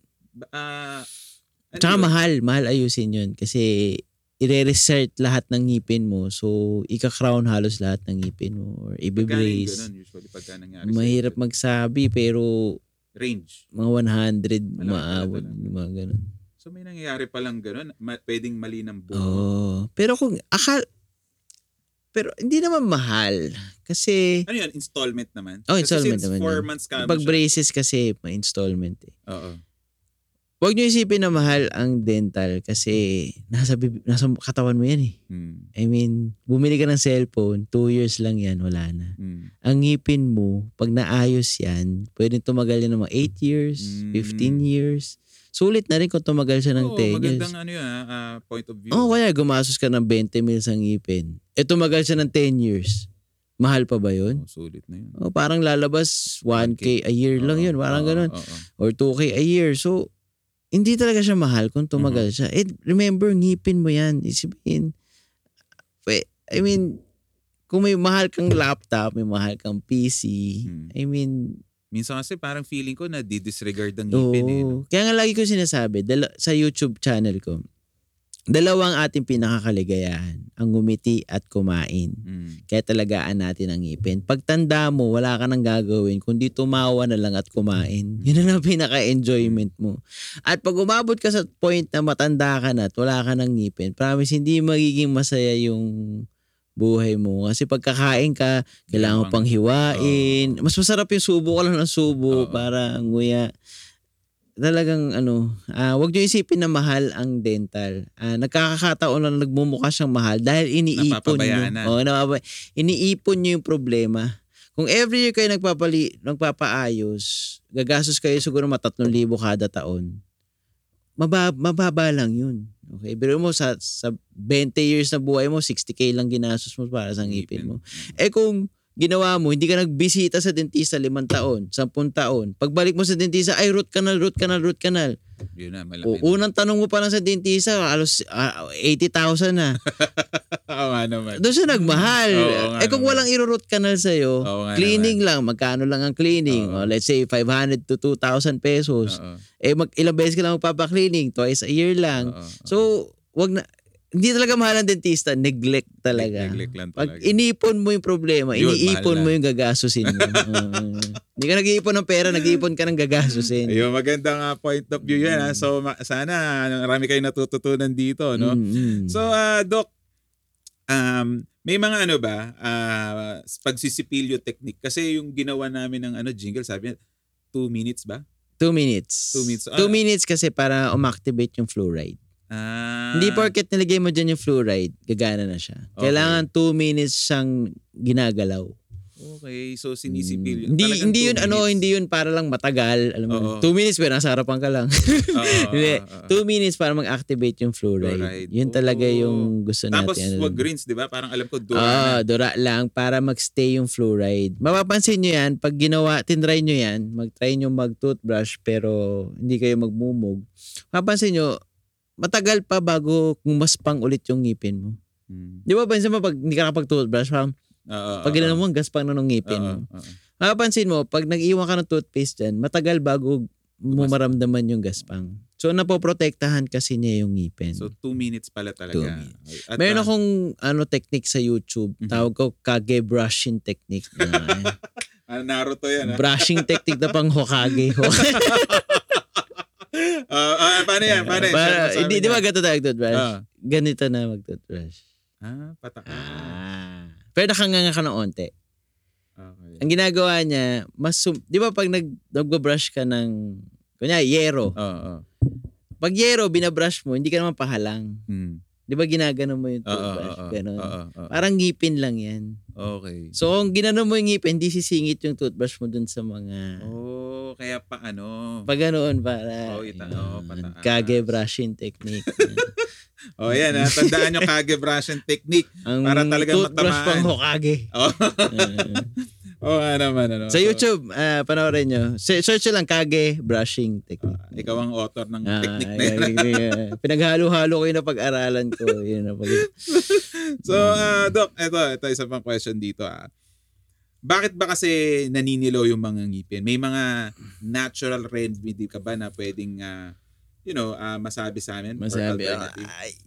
Ah, ano Tsaka yun? mahal, mahal ayusin yun. Kasi i-resert lahat ng ngipin mo. So, ika-crown halos lahat ng ngipin mo. Or Magkano yung i-brace. ganun usually pagka nangyari? Mahirap magsabi, pero Range. mga 100 Malaki maabot. Mga ganun. So may nangyayari palang ganun. Ma- pwedeng mali ng buo. Oo. Pero kung akal... Pero hindi naman mahal. Kasi... Ano yun? Installment naman? Oh, Kasi installment since naman four yun. months ka Pag braces kasi, may installment eh. Oo. Huwag niyo isipin na mahal ang dental kasi nasa, bib- nasa katawan mo yan eh. Hmm. I mean, bumili ka ng cellphone, two years lang yan, wala na. Hmm. Ang ngipin mo, pag naayos yan, pwedeng tumagal yan ng mga 8 years, Mm. 15 years. Sulit na rin kung tumagal siya ng Oo, 10 years. magandang ano yun, ah, ah, point of view. Oo, kaya gumasos ka ng 20 mil sa ngipin. E tumagal siya ng 10 years. Mahal pa ba yun? Oo, sulit na yun. O, parang lalabas 1K a year lang Oo, yun. Parang oo, ganun. oo. Or 2K a year. So, hindi talaga siya mahal kung tumagal siya. Eh, remember, ngipin mo yan. Isipin. Pwe- I mean, kung may mahal kang laptop, may mahal kang PC, Hmm. I mean, Minsan kasi parang feeling ko na di-disregard ang ngipin eh. no? Oo. Kaya nga lagi ko sinasabi, dala- sa YouTube channel ko, dalawang ating pinakakaligayahan, ang ngumiti at kumain. Hmm. Kaya talagaan natin ang ngipin. Pag tanda mo, wala ka nang gagawin, kundi tumawa na lang at kumain. Yun ang pinaka-enjoyment mo. At pag umabot ka sa point na matanda ka na at wala ka ng ngipin, promise, hindi magiging masaya yung buhay mo. Kasi pagkakain ka, kailangan mo Pang- hiwain. Oo. Mas masarap yung subo ka lang ng subo Oo. para nguya. Talagang ano, ah wag niyo isipin na mahal ang dental. Ah nagkakataon na nagmumukha siyang mahal dahil iniipon niyo. Na. Oo, napapa- iniipon niyo yung problema. Kung every year kayo nagpapali, nagpapaayos, gagastos kayo siguro mga 3,000 kada taon. Mababa, mababa lang yun. Okay? Pero mo sa, sa 20 years na buhay mo, 60k lang ginastos mo para sa ngipin mo. Eh kung ginawa mo, hindi ka nagbisita sa dentista limang taon, sampung taon. Pagbalik mo sa dentista, ay root canal, root canal, root canal. Yun na, malaki. O, na. unang tanong mo pa lang sa dentista, alos ah, 80,000 na. Oo nga naman. Doon siya nagmahal. Oo nga eh kung naman. walang iro-root canal sa'yo, Oo nga cleaning lang, magkano lang ang cleaning? Oo. O, let's say 500 to 2,000 pesos. Oo. Eh mag, ilang beses ka lang magpapa-cleaning, twice a year lang. Oo. So, wag na, hindi talaga mahal ang dentista, neglect talaga. Neglect lang Pag talaga. inipon mo yung problema, Yun, iniipon mo yung gagastusin mo. Oo. Hindi ka nag-iipon ng pera, nag-iipon ka ng gagastusin. Ayun, magandang ah, point of view yan. ah. So, ma- sana marami kayong natututunan dito, no? Mm, mm. So, ah, Doc, um, may mga ano ba, ah, pagsisipilyo technique? Kasi yung ginawa namin ng ano, jingle, sabi niya, two minutes ba? two minutes. Two minutes. Two Ah. minutes kasi para umactivate yung fluoride. Ah, Hindi porket nilagay mo dyan yung fluoride, gagana na siya. Okay. Kailangan two minutes siyang ginagalaw. Okay, so sinisipil yun. Hindi hindi yun ano, minutes. hindi yun para lang matagal, alam mo. Oo. Two minutes pero nasa harapan ka lang. Hindi, oo. two minutes para mag-activate yung fluoride. Fluoride. Yun talaga yung gusto Tapos natin. wag rinse, di ba? Parang alam ko, dura Ah, na. dura lang para magstay yung fluoride. Mapapansin nyo yan, pag ginawa, tinry nyo yan, mag-try nyo mag-toothbrush pero hindi kayo magmumog. Mapapansin nyo, matagal pa bago kumaspang ulit yung ngipin mo. Hmm. Di ba, pansin mo pag hindi ka nakapag-toothbrush, parang Oo, pag oo, ginano mo, ang gaspang na ng ngipin Oo, mo. oo. Mapapansin mo, pag nag-iwan ka ng toothpaste dyan, matagal bago mo maramdaman yung gaspang. So, napoprotektahan kasi niya yung ngipin. So, two minutes pala talaga. Two minutes. At, Meron ah, akong ano technique sa YouTube, Mhm. tawag ko kage brushing technique. Ah, ah, Naruto yan. ah. brushing technique na pang Hokage. Ah, ah, paano yan? Paano yan? Para, hindi, di ba ganito tayo toothbrush? Ah. Ganito na mag-toothbrush. Ah, pataka. Ah. Pero nakanganga ka ng onte. Okay. Ang ginagawa niya, mas, sum- di ba pag nag, nag-brush ka ng, kunya, yero. Oo, oo. Pag yero, binabrush mo, hindi ka naman pahalang. Hmm. Di ba ginagano mo yung Oo, oo, toothbrush? oo. Ganon. Oo, oo. Parang ngipin lang yan. Okay. So, kung ginano mo yung ngipin, hindi sisingit yung toothbrush mo dun sa mga... Oh, kaya pa ano. Pag ganoon para Oh, ita- oh, pataas. kage brushing technique. Oh, yan ha. Tandaan nyo kage brushing technique. Ang Para toothbrush matamaan. pang Hokage. Oh, Uh, oh nga naman. Ano. sa So, YouTube, ah, panoorin nyo. Se- Search nyo lang kage brushing technique. ah, ikaw ang author ng Ah, technique na ay. Pinaghalo-halo ko yun na pag-aralan ko. Yun na pag- So, ah, Doc, ito, ito isa pang question dito. Ah. Bakit ba kasi naninilaw yung mga ngipin? May mga natural remedy ka ba na pwedeng, ah, you know, ah, masabi sa amin? Masabi. alternative? Ay,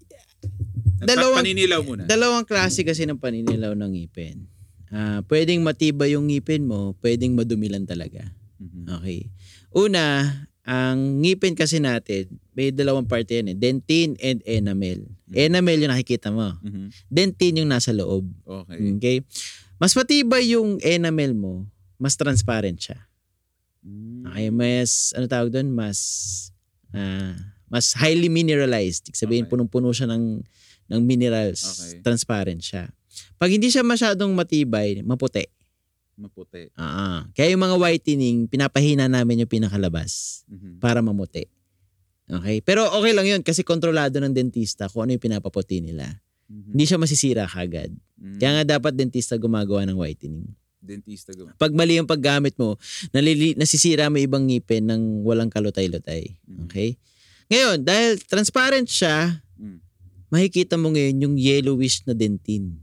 dalawang- paninilaw muna. dalawang klase kasi ng paninilaw ng ngipin. Ah, pwedeng matibay yung ngipin mo, pwedeng madumilan talaga. Mhm. Okay. Una, ang ngipin kasi natin, may dalawang parte yan eh. Dentine and enamel. Mhm. Enamel yung nakikita mo. Mhm. Dentine yung nasa loob. Okay. Okay? Mas matibay yung enamel mo, mas transparent siya. Mm. Okay, mas, ano tawag doon? Mas, ah, mas highly mineralized. Sabihin, Okay. punong-puno siya ng, ng minerals. Okay. Transparent siya. Pag hindi siya masyadong matibay, maputi. Maputi. Ah, kaya yung mga whitening, pinapahina namin yung pinakalabas Mhm. para mamuti. Okay? Pero okay lang yun kasi kontrolado ng dentista kung ano yung pinapaputi nila. Mhm. Hindi siya masisira kagad. Mm. Kaya nga dapat dentista gumagawa ng whitening. Dentista go. Pag mali yung paggamit mo, nalili, nasisira mo ibang ngipin ng walang kalutay-lutay. Mhm. Okay? Ngayon, dahil transparent siya, Mm. makikita mo ngayon yung yellowish na dentin.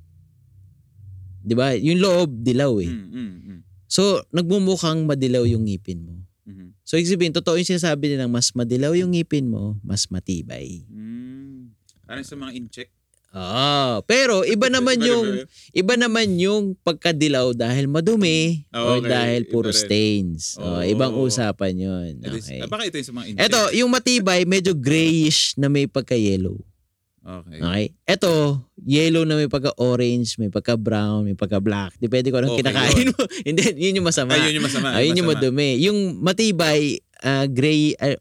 'Di ba? Yung loob dilaw eh. Mm, mm, mm. So, nagmumukhang madilaw yung ngipin mo. Mhm. So, ibig sabihin, totoo yung sinasabi nilang mas madilaw yung ngipin mo, mas matibay. Mm. Parang sa mga incheck. Oo. Pero iba naman yung iba- naman yung pagkadilaw dahil madumi Ah, o okay. dahil puro Iba stains. Oh, Oh. ibang usapan. Ito- Okay. ah, baka ito yung sa mga incheck. Ito, yung matibay, medyo grayish na may pagka-yellow. Okay. Okay? Ito, yellow na may pagka-orange, may pagka-brown, may pagka-black. Depende ko anong Okay, kinakain mo. Hindi, yun yung masama. Ay, yun yung masama. Ayun yung masama. madumi. Yung matibay, ah, gray, ah,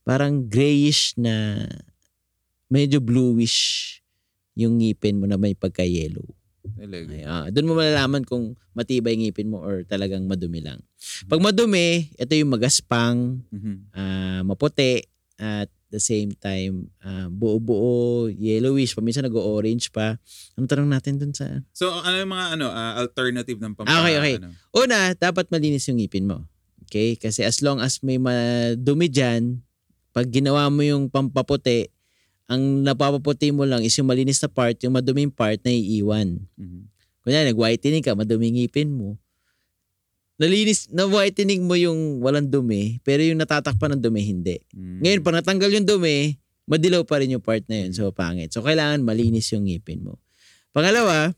parang grayish na medyo bluish yung ngipin mo na may pagka-yellow. Talaga. Ay, ah, doon mo malalaman kung matibay ngipin mo or talagang madumi lang. Pag madumi, ito yung magaspang, Mhm. ah, maputi, at the same time, ah, buo-buo, yellowish, paminsan nag-orange pa. Ano tanong natin dun sa... So, ano yung mga ano, ah, alternative ng pampa? Ah, okay, okay. Ano? Una, dapat malinis yung ngipin mo. Okay? Kasi as long as may madumi dyan, pag ginawa mo yung pampaputi, ang napapaputi mo lang is yung malinis na part, yung maduming part na iiwan. Mhm. Kunya, nag-whitening ka, madumi ngipin mo. Nalinis, na-whitening mo yung walang dumi, pero yung natatakpan ng dumi, hindi. Mm. Ngayon, pag natanggal yung dumi, madilaw pa rin yung part na yun. So, pangit. So, kailangan malinis yung ngipin mo. Pangalawa,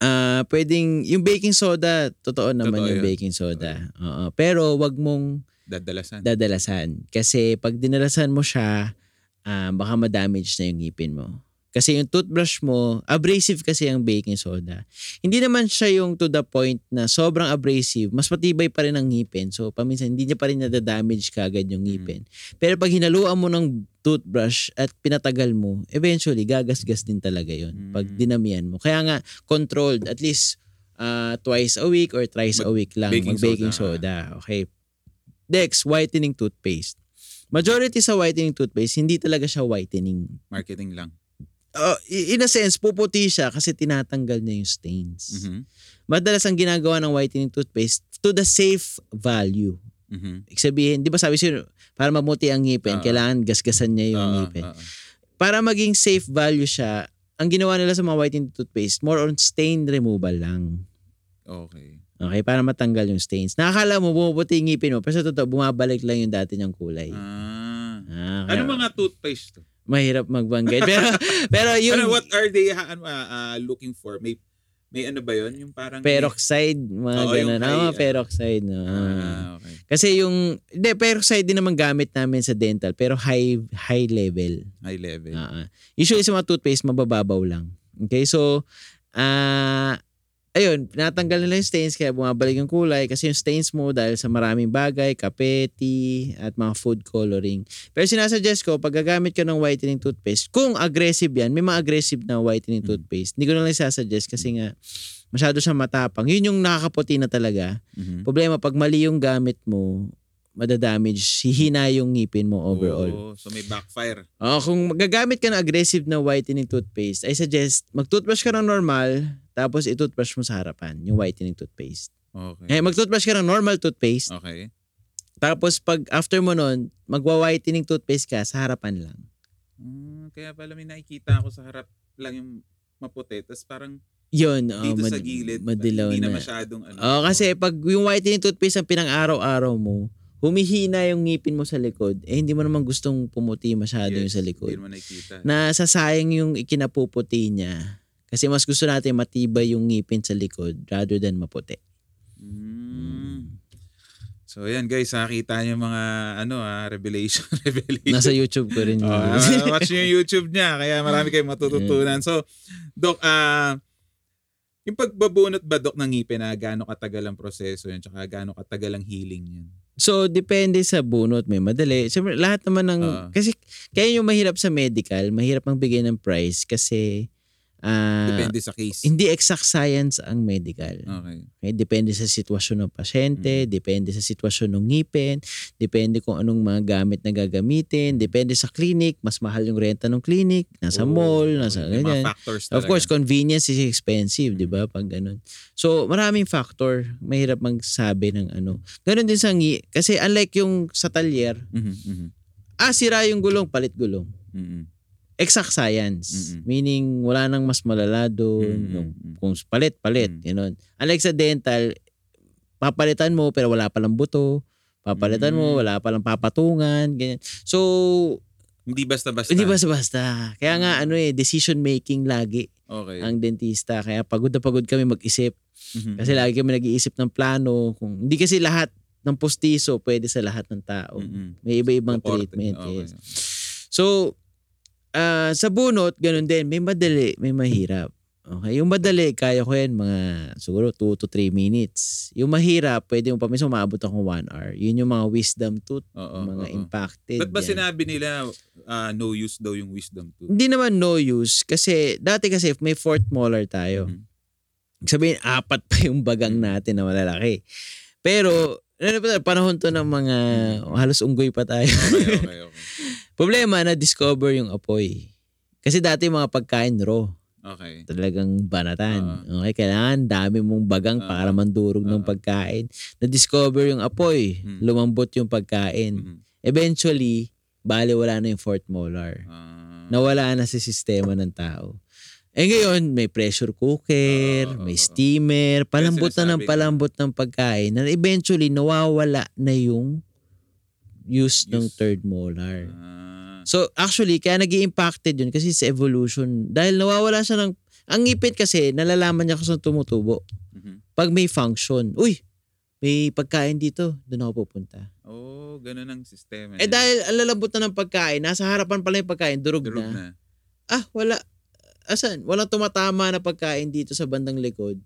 ah pwedeng, yung baking soda, totoo naman Totoo yung yun. baking soda. Oo. Pero, wag mong Dadalasan. dadalasan. Kasi, pag dinalasan mo siya, ah, baka ma-damage na yung ngipin mo. Kasi yung toothbrush mo, abrasive kasi ang baking soda. Hindi naman siya yung to the point na sobrang abrasive, mas matibay pa rin ang ngipin. So, paminsan, hindi niya pa rin nadadamage kagad yung ngipin. Pero pag hinaluan mo ng toothbrush at pinatagal mo, eventually, gagasgas din talaga yon Mm. Pag dinamihan mo. Kaya nga, controlled, at least, uh, twice a week or thrice a week lang baking mag-baking soda. soda. Okay. Next, whitening toothpaste. Majority sa whitening toothpaste, hindi talaga siya whitening. Marketing lang. Uh, in a sense, puputi siya kasi tinatanggal niya yung stains. Mm-hmm. Madalas ang ginagawa ng whitening toothpaste to the safe value. Mm-hmm. Ibig sabihin, di ba sabi siya, para mamuti ang ngipin, uh, kailangan gasgasan niya yung uh, ngipin. Para maging safe value siya, ang ginawa nila sa mga whitening toothpaste, more on stain removal lang. Okay. Okay, para matanggal yung stains. Nakakala mo, bumuputi yung ngipin mo, pero sa totoo, bumabalik lang yung dati niyang kulay. Ah. ah kaya, ano mga toothpaste to? Mahirap magbanggit. pero, pero yung... Ano, what are they uh, uh, looking for? May may ano ba yun? Yung parang... Peroxide, mga Oo, ganun. Ah, mga peroxide. No. Ah, okay. Kasi yung... Hindi, peroxide din naman gamit namin sa dental, pero high high level. High level. Uh, usually sa mga toothpaste, mabababaw lang. Okay, so... Ah... Uh, ayun, natanggal nila yung stains kaya bumabalik yung kulay kasi yung stains mo dahil sa maraming bagay, kape, tea, at mga food coloring. Pero sinasuggest ko, pag gagamit ka ng whitening toothpaste, kung aggressive yan, may mga aggressive na whitening hmm. toothpaste, hindi ko na lang sasuggest kasi nga masyado siyang matapang. Yun yung nakakaputi na talaga. Mm-hmm. Problema, pag mali yung gamit mo, madadamage, hihina yung ngipin mo overall. Oh, so may backfire. Oh, kung gagamit ka ng aggressive na whitening toothpaste, I suggest mag-toothbrush ka ng normal, tapos i-toothbrush mo sa harapan, yung whitening toothpaste. Okay. Eh, mag-toothbrush ka ng normal toothpaste. Okay. Tapos pag after mo nun, magwa-whitening toothpaste ka sa harapan lang. Mm, kaya pala may nakikita ako sa harap lang yung maputi. Tapos parang yun, oh, dito mad- sa gilid, madilaw hindi na. na masyadong ano. Oh, kasi pag yung whitening toothpaste ang pinang-araw-araw mo, humihina yung ngipin mo sa likod, eh hindi mo naman gustong pumuti masyado yes, yung sa likod. Hindi mo nakikita. Nasasayang yung ikinapuputi niya. Kasi mas gusto natin matibay yung ngipin sa likod rather than maputi. Mm. So yan guys, nakita niyo mga ano ah, revelation, revelation. Nasa YouTube ko rin yun. oh, watch niyo yung YouTube niya kaya marami kayong matututunan. So, Doc, ah uh, yung pagbabunot ba, Dok, ng ngipin na gaano katagal ang proseso yan tsaka gaano katagal ang healing yan? So, depende sa bunot. May madali. Siyempre, lahat naman ng... Uh, kasi, kaya yung mahirap sa medical, mahirap ang bigay ng price kasi Uh, depende sa case. Hindi exact science ang medical. Okay. okay? Depende sa sitwasyon ng pasyente, mm. depende sa sitwasyon ng ngipin, depende kung anong mga gamit na gagamitin, depende sa clinic, mas mahal yung renta ng clinic, nasa oh, mall, nasa okay. ganyan. Of course, convenience is expensive, mm. 'di ba? Pag ganun. So, maraming factor, mahirap magsabi ng ano. Ganun din sa ngi kasi unlike yung sa talyer, mm-hmm, mm-hmm. ah sira yung gulong, palit gulong. Mm-hmm exact science. Mm-mm. Meaning, wala nang mas malala doon. Nung, kung palit, palit. Mm-hmm. Ganun. Unlike sa dental, papalitan mo pero wala palang buto. Papalitan mm-hmm. mo, wala palang papatungan. Ganyan. So, hindi basta-basta. Hindi basta-basta. Kaya nga, ano eh, decision making lagi. Okay. Ang dentista. Kaya pagod na pagod kami mag-isip. Mm-hmm. Kasi lagi kami nag-iisip ng plano. Kung, hindi kasi lahat ng postiso pwede sa lahat ng tao. Mm-hmm. May iba-ibang treatment. Okay. Yes. So, uh, sa bunot, ganun din. May madali, may mahirap. Okay, yung madali, kaya ko yan mga siguro 2 to 3 minutes. Yung mahirap, pwede mo pa minsan umabot akong 1 hour. Yun yung mga wisdom tooth, oo, mga oo. impacted. Ba't ba yan. sinabi nila uh, no use daw yung wisdom tooth? Hindi naman no use. Kasi dati kasi may fourth molar tayo. Mm-hmm. Sabihin, apat pa yung bagang mm-hmm. natin na malalaki. Pero, ano pa panahon to ng mga halos unggoy pa tayo. okay, okay, okay. Problema na discover yung apoy. Kasi dati mga pagkain raw. Okay. Talagang banatan. Uh-huh. Okay, kailangan dami mong bagang uh-huh. para mandurog uh-huh. ng pagkain. Na-discover yung apoy. Hmm. Lumambot yung pagkain. Hmm. Eventually, bali wala na yung fourth molar. Uh-huh. Nawala na sa sistema ng tao. Eh ngayon, may pressure cooker, uh, may steamer, palambot na ng palambot ng pagkain na eventually nawawala na yung use, use. ng third molar. Uh, So actually, kaya nag impacted yun kasi sa evolution. Dahil nawawala siya ng... Ang ngipin kasi, nalalaman niya kung saan tumutubo. Mm-hmm. Pag may function, uy, may pagkain dito, doon ako pupunta. Oh, ganun ang sistema. Eh dahil ang lalambot na ng pagkain, nasa harapan pala yung pagkain, durog, durog na. na. Ah, wala. Asan? Walang tumatama na pagkain dito sa bandang likod.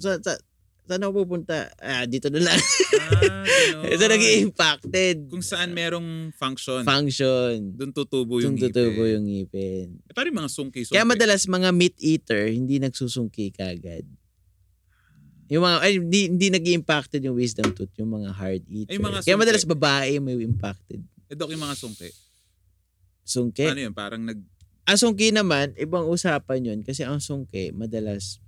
Sa, sa, saan ako pupunta? Ah, dito na lang. ah, so, nag impacted Kung saan merong function. Function. Doon tutubo yung Doon tutubo yung ngipin. Eh, parang mga sungki-sungki. Kaya madalas mga meat eater, hindi nagsusungki kagad. Yung mga, ay, hindi, hindi nag impacted yung wisdom tooth, yung mga hard eater. Ay, mga Kaya madalas babae may impacted. Eh, Dok, yung mga sungke. Sungke. Ano yun? Parang nag... Ang sungki naman, ibang usapan yun kasi ang sungki, madalas,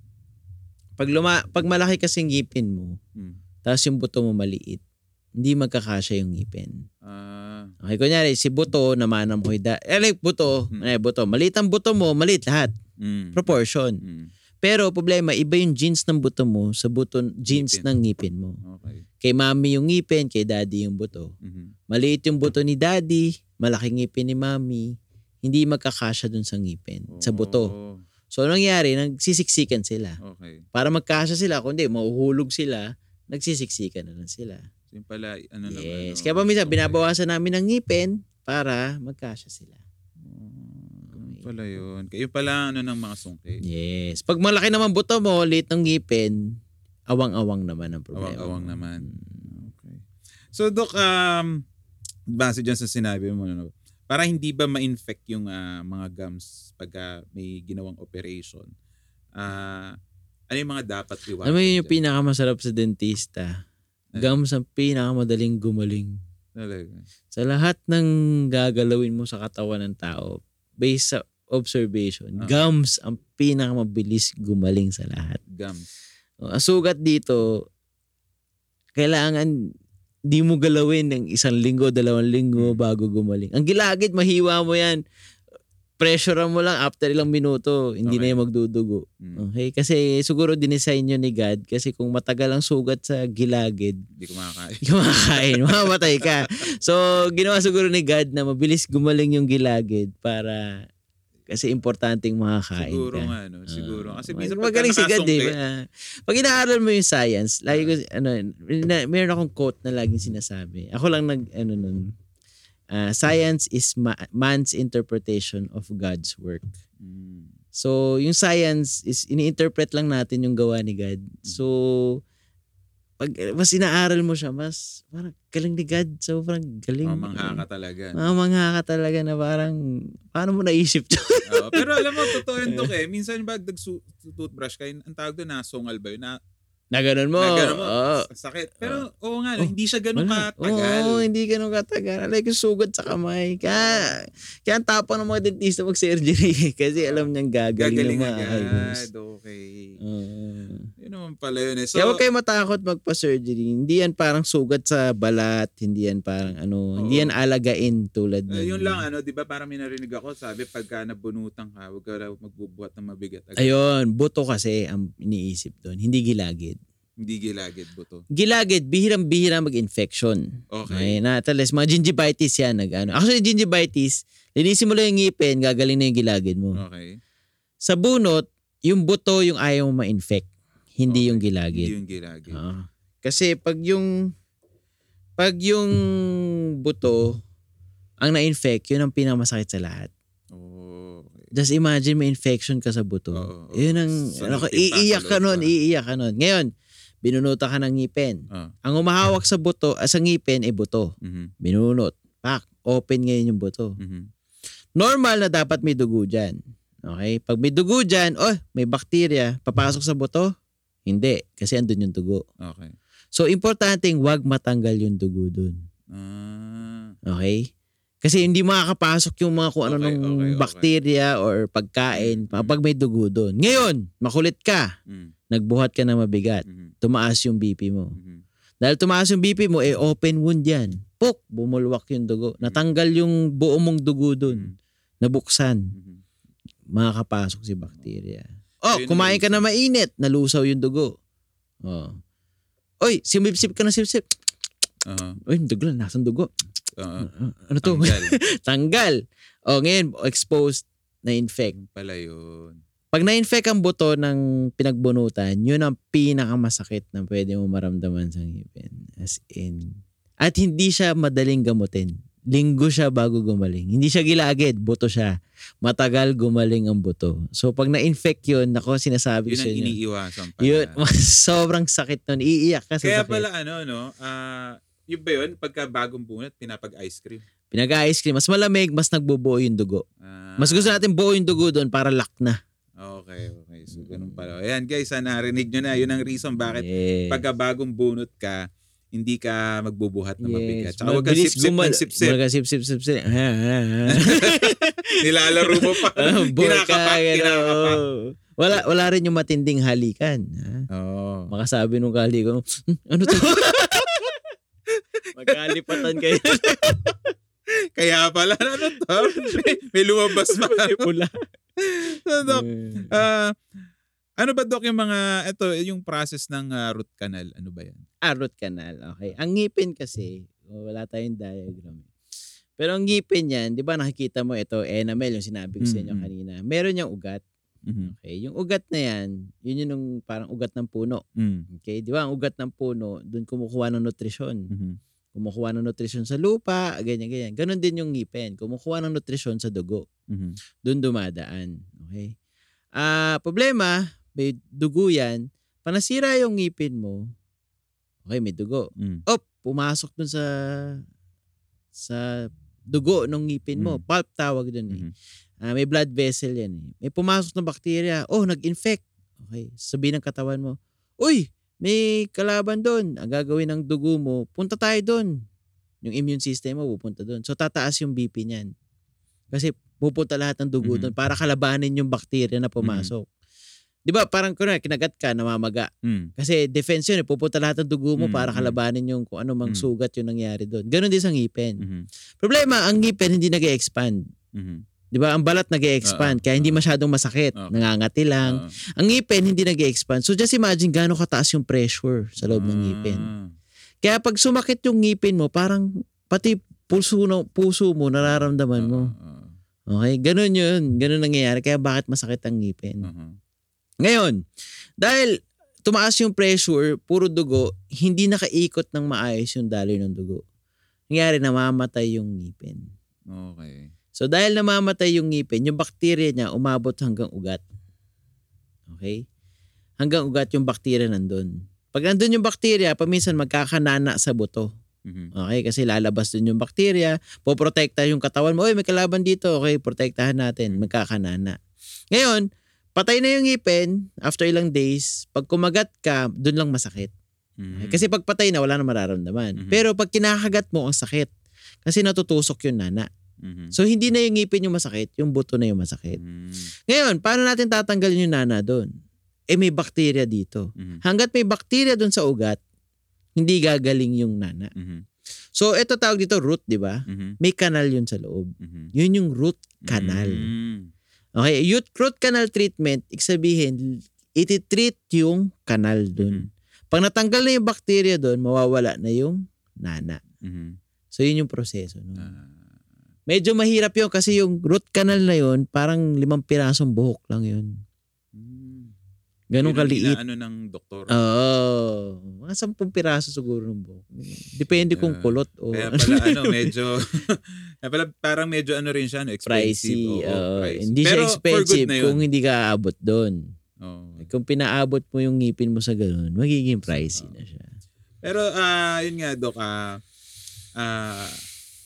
pag, luma, pag malaki kasi ngipin mo, Hmm. tapos yung buto mo maliit, hindi magkakasya yung ngipin. Ah, Okay, kunyari, si buto, namanam ko da, eh, like buto, Hmm. eh, buto, maliit ang buto mo, maliit lahat, mm, proportion. mm, Pero problema, iba yung jeans ng buto mo sa buto, jeans Ngipin. ng ngipin mo. okay. Kay mami yung ngipin, kay daddy yung buto. Mhm. Maliit yung buto ni daddy, malaki ngipin ni mami, hindi magkakasya dun sa ngipin, sa buto. Oh, So, anong nangyari? Nagsisiksikan sila. Okay. Para magkasya sila, kundi mahuhulog sila, nagsisiksikan na lang sila. So yun pala, ano naman. Yes. no? Kaya pa minsan, Okay. binabawasan namin ng ngipin para magkasya sila. Oh, ganun pala yun. Kayo pala, ano ng mga sungke. Yes. Pag malaki naman buto mo, liit ng ngipin, awang-awang naman ang problema. Awang-awang naman. Mm. Okay. So, Dok, um, base dyan sa sinabi mo, ano, para hindi ba ma-infect yung ah, mga gums pag may ginawang operation, ah, ano yung mga dapat iwasan? Mo yun yung dyan? pinakamasarap sa dentista. Eh. Gums ang pinakamadaling gumaling. Talaga. Sa lahat ng gagalawin mo sa katawan ng tao, based sa observation, Ah. gums ang pinakamabilis gumaling sa lahat. Gums. O, Ang sugat dito, kailangan di mo galawin ng isang linggo, dalawang linggo Hmm. bago gumaling. Ang gilagid, mahiwa mo yan. Pressure mo lang after ilang minuto, hindi na Okay. yan magdudugo. Mm. Okay? Kasi siguro dinesign yun ni God kasi kung matagal ang sugat sa gilagid, Hindi ko makakain. hindi ka makakain, mamamatay ka. So, ginawa siguro ni God na mabilis gumaling yung gilagid para kasi importanteng makakain Siguro ka. nga, no? Siguro. Ah, Kasi minsan magaling si God, eh. Ah, Pag inaaral mo yung science, lagi ko, ano, na, meron akong quote na laging sinasabi. Ako lang nag, ano nun, ah, science is ma- man's interpretation of God's work. Mm. So, yung science is, ini-interpret lang natin yung gawa ni God. So, pag mas inaaral mo siya, mas parang galing ni God. So, parang galing. Mamangha ka talaga. Mamangha ka talaga na parang, paano mo naisip to? Oo, pero alam mo, totoo yun, Dok, eh. Minsan ba nag-toothbrush ka, ang tawag doon, nasungal ba yun? Na, na ganun mo. na gano'n mo, Oo. sakit. Pero, oo nga, no, Oh, hindi siya ganun Wala. katagal. Oo, hindi ganun katagal. Like, sugat sa kamay. Kaya, kaya ang tapang ng mga dentista mag-surgery. Kasi alam niyang gagaling, Gagaling na maayos. agad. Okay. Oo. Yun naman pala yun eh. So, Kaya huwag kayo matakot magpa-surgery. Hindi yan parang sugat sa balat. Hindi yan parang ano. Hindi Oo. yan alagain tulad ng... yun lang ano, 'di ba? Parang may narinig ako, sabi pagka nabunutan ka, huwag ka magbubuhat ng mabigat. agad. Ayun, buto kasi ang iniisip doon. Hindi gilagid. Hindi gilagid buto. Gilagid, bihirang-bihira mag-infection. Okay. Okay, na talas mga gingivitis yan nag ano. Actually gingivitis, linisin mo lang yung ngipin, gagaling na yung gilagid mo. Okay. Sa bunot, yung buto yung ayaw mo ma-infect, hindi Okay. yung Hindi gilagid. yung gilagid. Ah. Kasi pag yung pag yung buto ang na-infect, yun ang pinakamasakit sa lahat. Oh, okay. Just imagine may infection ka sa buto. Oo, oo. Yun ang, Sa ano, iiyak ka nun, pa. iiyak ka nun. Ngayon, binunuta ka ng ngipin. Ah. Ang umahawak sa buto, ah, sa ngipin, ay buto. Mhm. Binunot. Pak, open ngayon yung buto. Mhm. Normal na dapat may dugo dyan. Okay? Pag may dugo dyan, oh, may bakterya, papasok sa buto? Hindi, kasi andun yung dugo. Okay. So, importanteng wag matanggal yung dugo dun. Ah. Okay? Kasi hindi makakapasok yung mga kung ano Okay, nung okay, okay. bakterya or pagkain Mm. kapag may dugo dun. Ngayon, makulit ka. Mm. Nagbuhat ka na mabigat. Mhm. Tumaas yung BP mo. Mhm. Dahil tumaas yung BP mo, eh open wound yan. Puk! Bumulwak yung dugo. Natanggal yung buo mong dugo dun. Mhm. Nabuksan. Mhm. Makakapasok si bakterya. Oh, Yun kumain ka na mainit. Nalusaw yung dugo. Oh. Oy, simip-sip ka na sip-sip. Aha. Uy, dugo lang. Nasaan dugo? Oo. Uh, ano to? Tanggal. Tanggal. O, ngayon, exposed na infect. Yun pala yun. Pag na-infect ang buto ng pinagbunutan, yun ang pinakamasakit na pwede mo maramdaman sa ngipin. As in. At hindi siya madaling gamutin. Linggo siya bago gumaling. Hindi siya gilagid, buto siya. Matagal gumaling ang buto. So pag na-infect yun, nako sinasabi Yun ko sa ang iniiwasan pala. Yun, sobrang sakit nun. Iiyak ka sa Kaya sakit. pala ano, no? Ah, yun ba yun? Pagka bagong bunot, pinapag-ice cream. Pinag-ice cream. Mas malamig, mas nagbubuo yung dugo. Ah, Mas gusto natin buo yung dugo doon para lock na. Okay, okay. So, ganun pala. Ayan guys, ah, narinig nyo na. Yun ang reason bakit Yes. pagka bagong bunot ka, hindi ka magbubuhat na mabigat. Tsaka huwag ka Mabilis sip-sip gumal- ng sip-sip. Huwag ka sip-sip, sip-sip. Ha, ha, ha. Nilalaro mo pa. Ah, ka, kinakapak, kinakapak. Wala, wala rin yung matinding halikan. Ha? Oo. Makasabi nung kali ko, "Hmm, ano to? Magkalipatan kayo. Kaya pala, ano to? May, may lumabas pa. Pula. so, Doc, ah, ano ba, Doc, yung mga, ito, yung process ng ah, root canal, ano ba yan? Ah, root canal. Okay. Ang ngipin kasi, oh, wala tayong diagram. eh. Pero ang ngipin yan, di ba nakikita mo ito, enamel, yung sinabi ko sa inyo Mm, mm. kanina. Meron yung ugat. Mhm. Okay. Yung ugat na yan, yun yung parang ugat ng puno. Mm. Okay. Di ba? Ang ugat ng puno, doon kumukuha ng nutrisyon. Mhm. Kumukuha ng nutrisyon sa lupa, ganyan, ganyan. Ganon din yung ngipin. Kumukuha ng nutrisyon sa dugo. Mhm. Doon dumadaan. Okay. Ah, problema, may dugo yan. Panasira yung ngipin mo, okay, may dugo. Mm. op, pumasok dun sa sa dugo ng ngipin mo. Mm. Pulp tawag dun eh. Mhm. Ah, may blood vessel yan eh. May pumasok na bakterya. Oh, nag-infect. Okay. Sabihin ng katawan mo, Uy, may kalaban doon. Ang gagawin ng dugo mo, punta tayo doon. Yung immune system mo pupunta doon. So tataas yung BP niyan. Kasi pupunta lahat ng dugo Mhm. doon para kalabanin yung bakterya na pumasok. 'Di ba? Parang kunwari kinagat ka, namamaga. Mm. Kasi defense yun, eh. pupunta lahat ng dugo mo Mm, para mm. kalabanin yung kung ano mang Mm. sugat yung nangyari doon. Ganon din sa ngipin. Mhm. Problema, ang ngipin hindi nag expand Mhm. Di ba? Ang balat nag expand Oo, kaya hindi masyadong masakit. Okay. Nangangati lang. Oo. Ang ngipin hindi nag expand So just imagine gaano kataas yung pressure sa loob ng ngipin. Ah. Kaya pag sumakit yung ngipin mo, parang pati puso, no, puso mo nararamdaman mo. Okay? Ganon yun. Ganon nangyayari. Kaya bakit masakit ang ngipin? Mhm. Ngayon, dahil tumaas yung pressure, puro dugo, hindi nakaikot ng maayos yung daloy ng dugo. Nangyari, namamatay yung ngipin. Okay. So dahil namamatay yung ngipin, yung bakterya niya umabot hanggang ugat. Okay? Hanggang ugat yung bakterya nandun. Pag nandun yung bakterya, paminsan magkakanana sa buto. Mhm. Okay? Kasi lalabas dun yung bakterya, poprotekta yung katawan mo. Oy, may kalaban dito. Okay, protektahan natin. Magkakanana. Ngayon, patay na yung ngipin after ilang days. Pag kumagat ka, dun lang masakit. Mhm. Okay? Kasi pag patay na, wala na mararamdaman. Mhm. Pero pag kinakagat mo, ang sakit. Kasi natutusok yung nana. Mhm. So, hindi na yung ngipin yung masakit, yung buto na yung masakit. Mhm. Ngayon, paano natin tatanggalin yung nana doon? Eh, may bakterya dito. Mhm. Hanggat may bakterya doon sa ugat, hindi gagaling yung nana. Mhm. So, ito tawag dito root, di ba? Mhm. May kanal yun sa loob. Mhm. Yun yung root canal. Mhm. Okay, youth root canal treatment, ik sabihin, iti-treat yung kanal doon. Pag natanggal na yung bakterya doon, mawawala na yung nana. Mhm. So, yun yung proseso. No? Ah. Medyo mahirap yun kasi yung root canal na yun, parang limang pirasong buhok lang yun. Ganun kaliit. inaano ng doktor. Oo. mga sampung piraso siguro ng buhok. Depende kung Yeah. kulot o Kaya pala ano, medyo kaya pala parang medyo ano rin siya, no, expensive. pricey. Oo, oo. pricey. Hindi Pero siya expensive kung hindi ka aabot doon. Oo. Kung pinaabot mo yung ngipin mo sa ganun, magiging pricey na siya. Pero ah yun nga Doc, ah ah,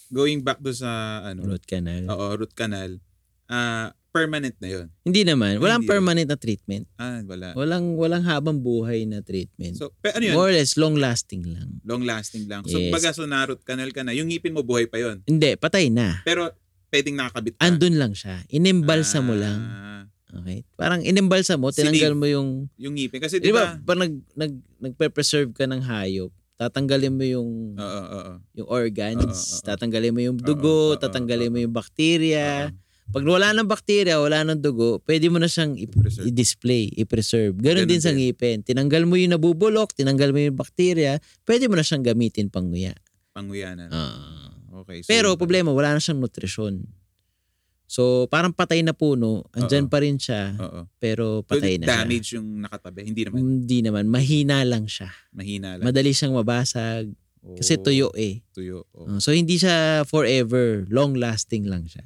going back do sa ano, Root canal. oo, root canal. Ah permanent na yun. Hindi naman. Walang Hindi. permanent na treatment. Ah, wala. Walang walang habang buhay na treatment. So, pe, ano yun? More or less, long lasting lang. Long lasting lang. So, Yes. baga so na-root canal ka na, yung ngipin mo buhay pa yon Hindi, patay na. Pero, pwedeng nakakabit ka. Andun lang siya. Inimbalsa mo lang. Ah, Okay? Parang inimbalsa mo, tinanggal mo yung yung ngipin. Kasi Di di ba? ba, pag nag, nag, nagpe-preserve ka ng hayop, tatanggalin mo yung Oo, oo, oo. yung organs, Oo, oo, oo. tatanggalin mo yung Oo, dugo, oo, tatanggalin oo. mo yung bakterya. Oo. Pag wala ng bakterya, wala ng dugo, pwede mo na siyang i- i-display, i-preserve. Ganon Ganon din sa din. ngipin. Tinanggal mo yung nabubulok, tinanggal mo yung bakterya, pwede mo na siyang gamitin pang nguya. Panguyanan. Ah. Okay. so Pero yun. problema, wala na siyang nutrisyon. So, parang patay na puno, andyan Oo. pa rin siya, Oo. pero So, patay na siya. damage yung nakatabi. Hindi naman. Hindi naman, mahina lang siya. Mahina lang. Madali siyang mabasag kasi Oo, tuyo eh. Tuyo. Oo. Uh, so hindi siya forever, long lasting lang siya.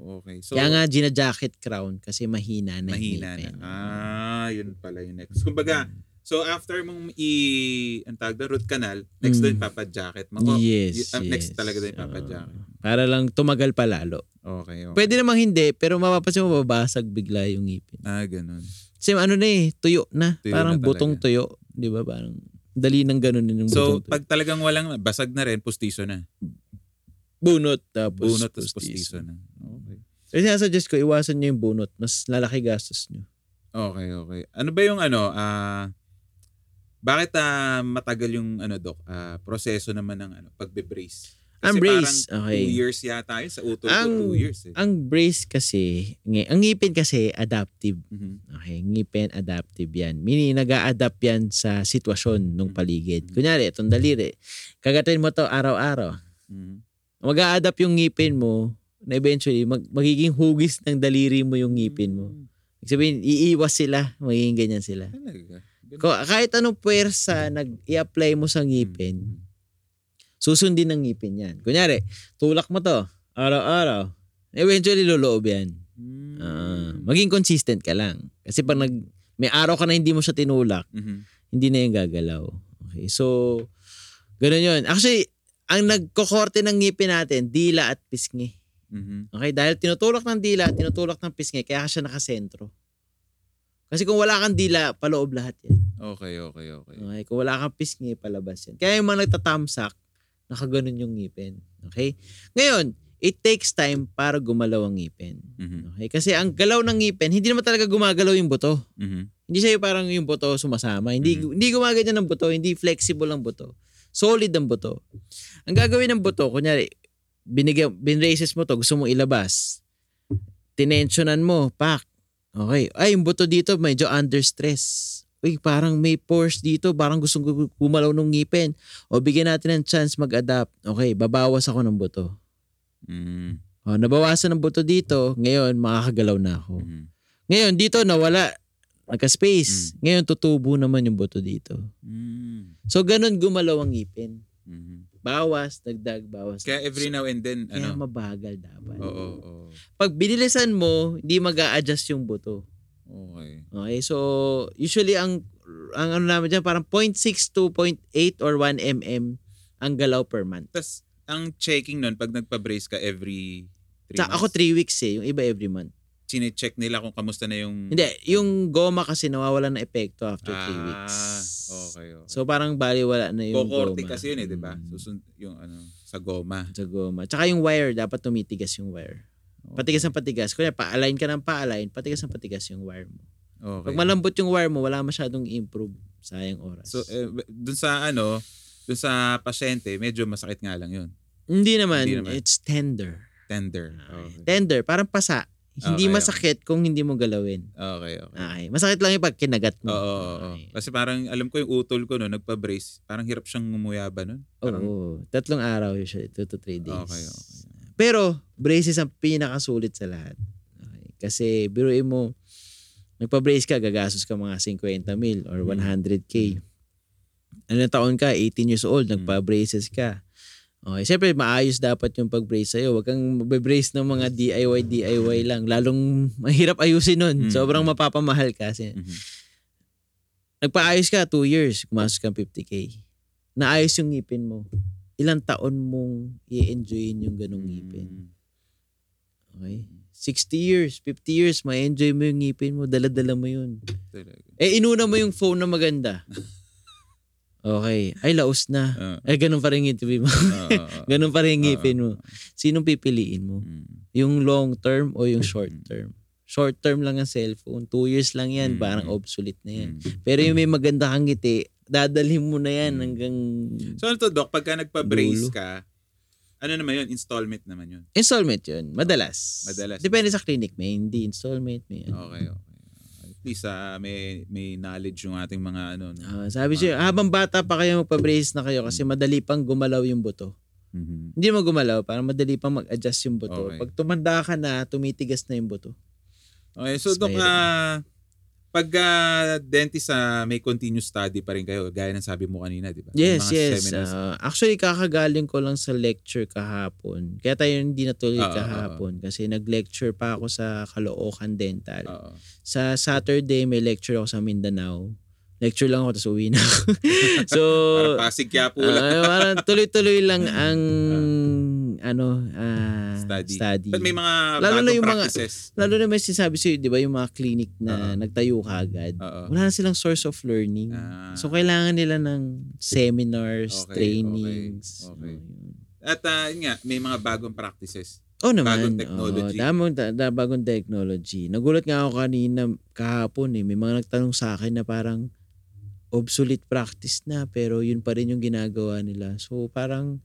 Okay. So, Kaya nga gina-jacket crown kasi mahina na yung mahina na. Ah, yun pala yung next. Kumbaga, so after mong i ang tawag doon, root canal, next Mm. doon papa-jacket. Mako, yes, y- ah, yes. next talaga doon Oo. papa-jacket. Para lang tumagal pa lalo. Okay, okay. Pwede namang hindi, pero mapapansin mo babasag bigla yung ngipin. Ah, ganun. Kasi ano na eh, tuyo na. Tuyo parang na butong tuyo. Di ba? Parang dali nang ganun din yung So, pag talagang walang basag na rin, pustiso na. bunot tapos Bunot tapos pustiso na. Okay. Kasi sinasuggest ko, iwasan nyo yung bunot. Mas lalaki gastos nyo. Okay, okay. Ano ba yung ano, ah bakit ah, matagal yung ano doc, ah, proseso naman ng ano, pagbe-brace? Ang brace, parang okay. two years yata yun. Sa utol ko, Ang- two years eh. Ang brace kasi, ang ngipin kasi adaptive. Mhm. Okay, ngipin adaptive yan. Meaning, nag adapt yan sa sitwasyon ng paligid. Kunyari, itong daliri. Kagatin mo to araw-araw. Mhm. mag adapt yung ngipin mo na eventually mag- magiging hugis ng daliri mo yung ngipin mo. Ibig Sabihin, iiwas sila, magiging ganyan sila. Talaga. Kahit anong puwersa nag i-apply mo sa ngipin, susundin ng ngipin yan. Kunyari, tulak mo to, araw-araw. Eventually, luloob yan. Ah, maging consistent ka lang. Kasi pag nag, may araw ka na hindi mo siya tinulak, Mhm. hindi na yung gagalaw. Okay, so, ganun yun. Actually, ang nagkokorte ng ngipin natin, dila at pisngi. Mhm. Okay, dahil tinutulak ng dila tinutulak ng pisngi, kaya siya nakasentro. Kasi kung wala kang dila, paloob lahat yan. Okay, okay, okay. Okay, kung wala kang pisngi, palabas yan. Kaya yung mga nagtatamsak, nakaganon yung ngipin. Okay? Ngayon, it takes time para gumalaw ang ngipin. Mhm. Okay? Kasi ang galaw ng ngipin, hindi naman talaga gumagalaw yung buto. Mhm. Hindi siya parang yung buto sumasama. Hindi Mhm. hindi gumaganyan ng buto, hindi flexible ang buto. Solid ang buto. Ang gagawin ng buto, kunyari, binigyan, binraces mo to, gusto mong ilabas. Tinensyonan mo, pak. Okay. Ay, yung buto dito medyo under stress. Uy, parang may pores dito, parang gusto gu- gumalaw ng ngipin. O bigyan natin ng chance mag-adapt. Okay, babawas ako ng buto. Mhm. O, nabawasan ng buto dito, ngayon makakagalaw na ako. Mhm. Ngayon, dito nawala. Nagka-space. Ngayon, tutubo naman yung buto dito. Mhm. So, ganun gumalaw ang ngipin. Mhm. Bawas, dagdag, bawas. Kaya every now and then, Kaya ano? mabagal dapat. Oo, oo. Pag binilisan mo, hindi mag adjust yung buto. Okay. Okay, so usually ang ang ano namin dyan, parang 0.6 to 0.8 or 1 mm ang galaw per month. Tapos, ang checking nun, pag nagpa-brace ka every three Sa ako months, 3 weeks eh, yung iba every month. Chine-check nila kung kamusta na yung... Hindi, yung goma kasi nawawalan ng epekto after 3 ah, weeks. okay, okay. So parang bali wala na yung Kokorte goma. kasi yun eh, di ba? Mm. Susund yung ano, sa goma. sa goma. Tsaka yung wire, dapat tumitigas yung wire. Patigas ng patigas. Kunya, pa-align ka ng pa-align, patigas ng patigas yung wire mo. Okay. Pag malambot yung wire mo, wala masyadong improve. Sayang oras. So, eh, dun sa ano, dun sa pasyente, medyo masakit nga lang yun. hindi, naman, hindi naman. it's tender. Tender. Okay. Tender, parang pasa. Hindi Okay, masakit kung hindi mo galawin. Okay, okay. Okay. Masakit lang yung pag kinagat Oo, mo. oo, oo. Okay. Kasi parang, alam ko yung utol ko no, nagpa-brace, parang hirap siyang ngumuyaba. Oo. Parang, tatlong araw usually, 2 to 3 days. Okay, okay. Pero, braces ang pinakasulit sa lahat. Okay. Kasi, biruin mo, nagpa-brace ka, gagastos ka mga 50 mil or Mm. 100k. Ano na taon ka? 18 years old, Mm. nagpa-braces ka. Okay, siyempre maayos dapat yung pag-brace sa'yo. Huwag kang mabe-brace ng mga DIY, DIY lang. Lalong mahirap ayusin nun. Mm. Sobrang mapapamahal kasi. Mhm. Nagpaayos ka, 2 years, kumasok kang 50k. Naayos yung ngipin mo. Ilang taon mong i-enjoyin yung ganong ngipin. Mm. Okay? 60 years, 50 years, ma-enjoy mo yung ngipin mo, dala-dala mo yun. Talaga. Eh, inuna mo yung phone na maganda. Okay. Ay, laos na. Oo. Eh, ganun pa rin yung ngipin mo. Oo. ganun pa rin ngipin mo. Sinong pipiliin mo? Mm. Yung long term o yung short term? Short term lang ang cellphone. Two years lang yan. Mm. Parang obsolete na yan. Mm. Pero yung may maganda kang ngiti, dadalhin mo na yan Mm. hanggang So ano to, Doc? Pagka nagpa-brace Dulo. ka, ano naman yun? Installment naman yun. installment yun. Madalas. Madalas. Depende sa clinic. May hindi installment. May ano. Okay, okay. At least ah, may, may knowledge yung ating mga ano. No? Ah, sabi siya, habang bata pa kayo magpa-brace na kayo kasi madali pang gumalaw yung buto. Mhm. Hindi mo gumalaw, parang madali pang mag-adjust yung buto. Okay. Pag tumanda ka na, tumitigas na yung buto. Okay, so mahirap. ah, pag ah, dentist, ah, may continuous study pa rin kayo, gaya ng sabi mo kanina, di ba? Yes, mga yes. seminars. Ah, actually, kakagaling ko lang sa lecture kahapon. Kaya tayo hindi natuloy oo, kahapon kasi nag-lecture pa ako sa Caloocan Dental. Oo. Sa Saturday, may lecture ako sa Mindanao. Lecture lang ako, tapos uwi na ako. so, Parang Pasig kaya po lang. parang tuloy-tuloy lang ang ano uh, study. study. But may mga Lalo na yung practices. mga lalo na may sinasabi sa 'di ba yung mga clinic na uh-huh. nagtayo kaagad. Uh-huh. Wala na silang source of learning. Uh-huh. So kailangan nila ng seminars, okay, trainings. Okay. okay. So, At uh, yun nga, may mga bagong practices. Oh naman. Bagong technology. Oh, damong, da, da, bagong technology. Nagulat nga ako kanina kahapon eh. May mga nagtanong sa akin na parang obsolete practice na pero yun pa rin yung ginagawa nila. So parang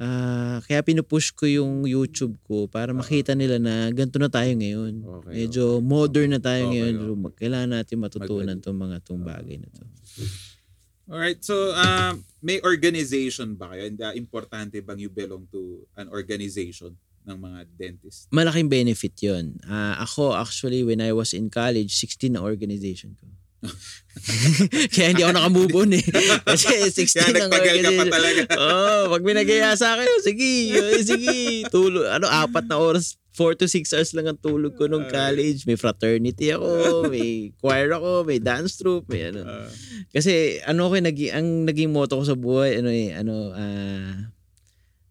uh, kaya pinupush ko yung YouTube ko para makita nila na ganito na tayo ngayon. Okay, Medyo modern na tayo okay, ngayon. Okay. Kailangan natin matutunan tong mga tong bagay na to. Alright, so uh, may organization ba kayo? And uh, importante bang you belong to an organization? ng mga dentist? Malaking benefit yon. Uh, ako actually when I was in college, 16 na organization ko. Kaya hindi ako nakamove on eh. Kasi 16 Kaya nagtagal ka pa talaga. oh, pag binagaya sa akin, sige, sige, tulog. Ano, apat na oras, 4 to 6 hours lang ang tulog ko nung college. May fraternity ako, may choir ako, may dance troupe, may ano. Ah. Kasi ano ko, naging, ang naging motto ko sa buhay, ano eh, ano, uh,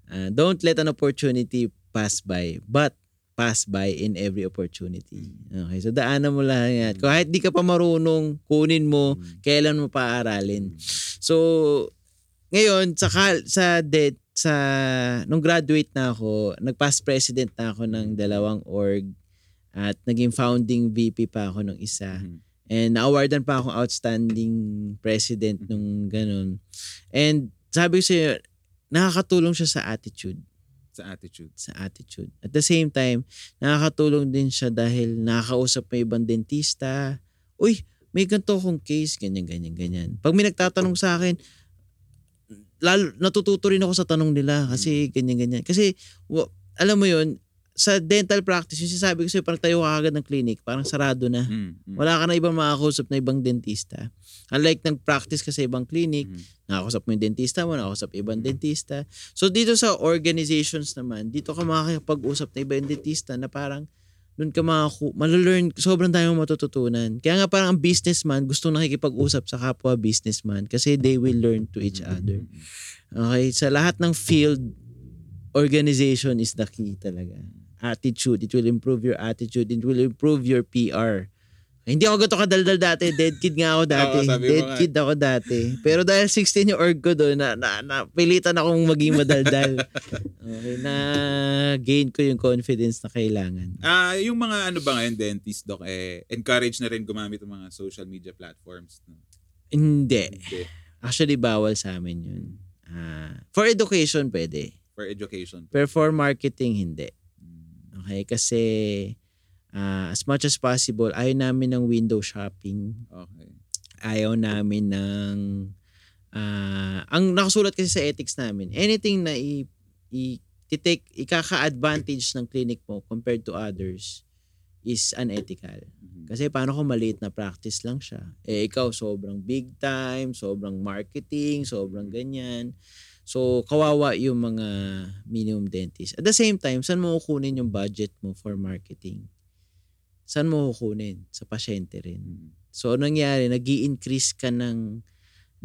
uh, don't let an opportunity pass by, but pass by in every opportunity. Okay, so daanan mo lang yan. Kahit di ka pa marunong, kunin mo, mm. kailan mo paaralin. So, ngayon, sa, sa debt, sa, nung graduate na ako, nag-past president na ako ng dalawang org at naging founding VP pa ako ng isa. Mm-hmm. And na-awardan pa akong outstanding president nung ganun. And sabi ko sa'yo, nakakatulong siya sa attitude. Sa attitude. Sa attitude. At the same time, nakakatulong din siya dahil nakakausap may ibang dentista. Uy, may ganito akong case, ganyan, ganyan, ganyan. Pag may nagtatanong sa akin, lalo, natututo rin ako sa tanong nila kasi mm. ganyan, ganyan. Kasi, w- alam mo yon sa dental practice, yung sinasabi ko sa'yo, parang tayo ka agad ng clinic, parang sarado na. Mm, mm. Wala ka na ibang makakausap na ibang dentista. Unlike nag-practice ka sa ibang clinic, mm. nakakausap mo yung dentista mo, nakakausap ibang mm. dentista. So dito sa organizations naman, dito ka makakapag-usap na ibang dentista na parang doon ka makaku- malalearn, sobrang dami mo matututunan. Kaya nga parang ang businessman gusto nakikipag-usap sa kapwa businessman kasi they will learn to each other. Okay, sa lahat ng field, organization is the key talaga attitude. It will improve your attitude. It will improve your PR. Hindi ako gato kadaldal dati. Dead kid nga ako dati. Oo, Dead kid ako dati. Pero dahil 16 yung org ko doon, na, na, na, pilitan akong maging madaldal. okay, na gain ko yung confidence na kailangan. Ah, uh, yung mga ano ba ngayon, dentist, doc, eh, encourage na rin gumamit ng mga social media platforms? No? Hindi. Hindi. Actually, bawal sa amin yun. Uh, for education, pwede. For education. Pero for marketing, hindi. Okay? Kasi uh, as much as possible, ayaw namin ng window shopping. Okay. Ayaw namin ng uh, ang nakasulat kasi sa ethics namin, anything na i, i take ikaka-advantage ng clinic mo compared to others is unethical. Mm-hmm. Kasi paano kung maliit na practice lang siya? Eh ikaw sobrang big time, sobrang marketing, sobrang ganyan. So, kawawa yung mga minimum dentist. At the same time, saan mo kukunin yung budget mo for marketing? Saan mo kukunin? Sa pasyente rin. Mm. So, anong nangyari? nag increase ka ng,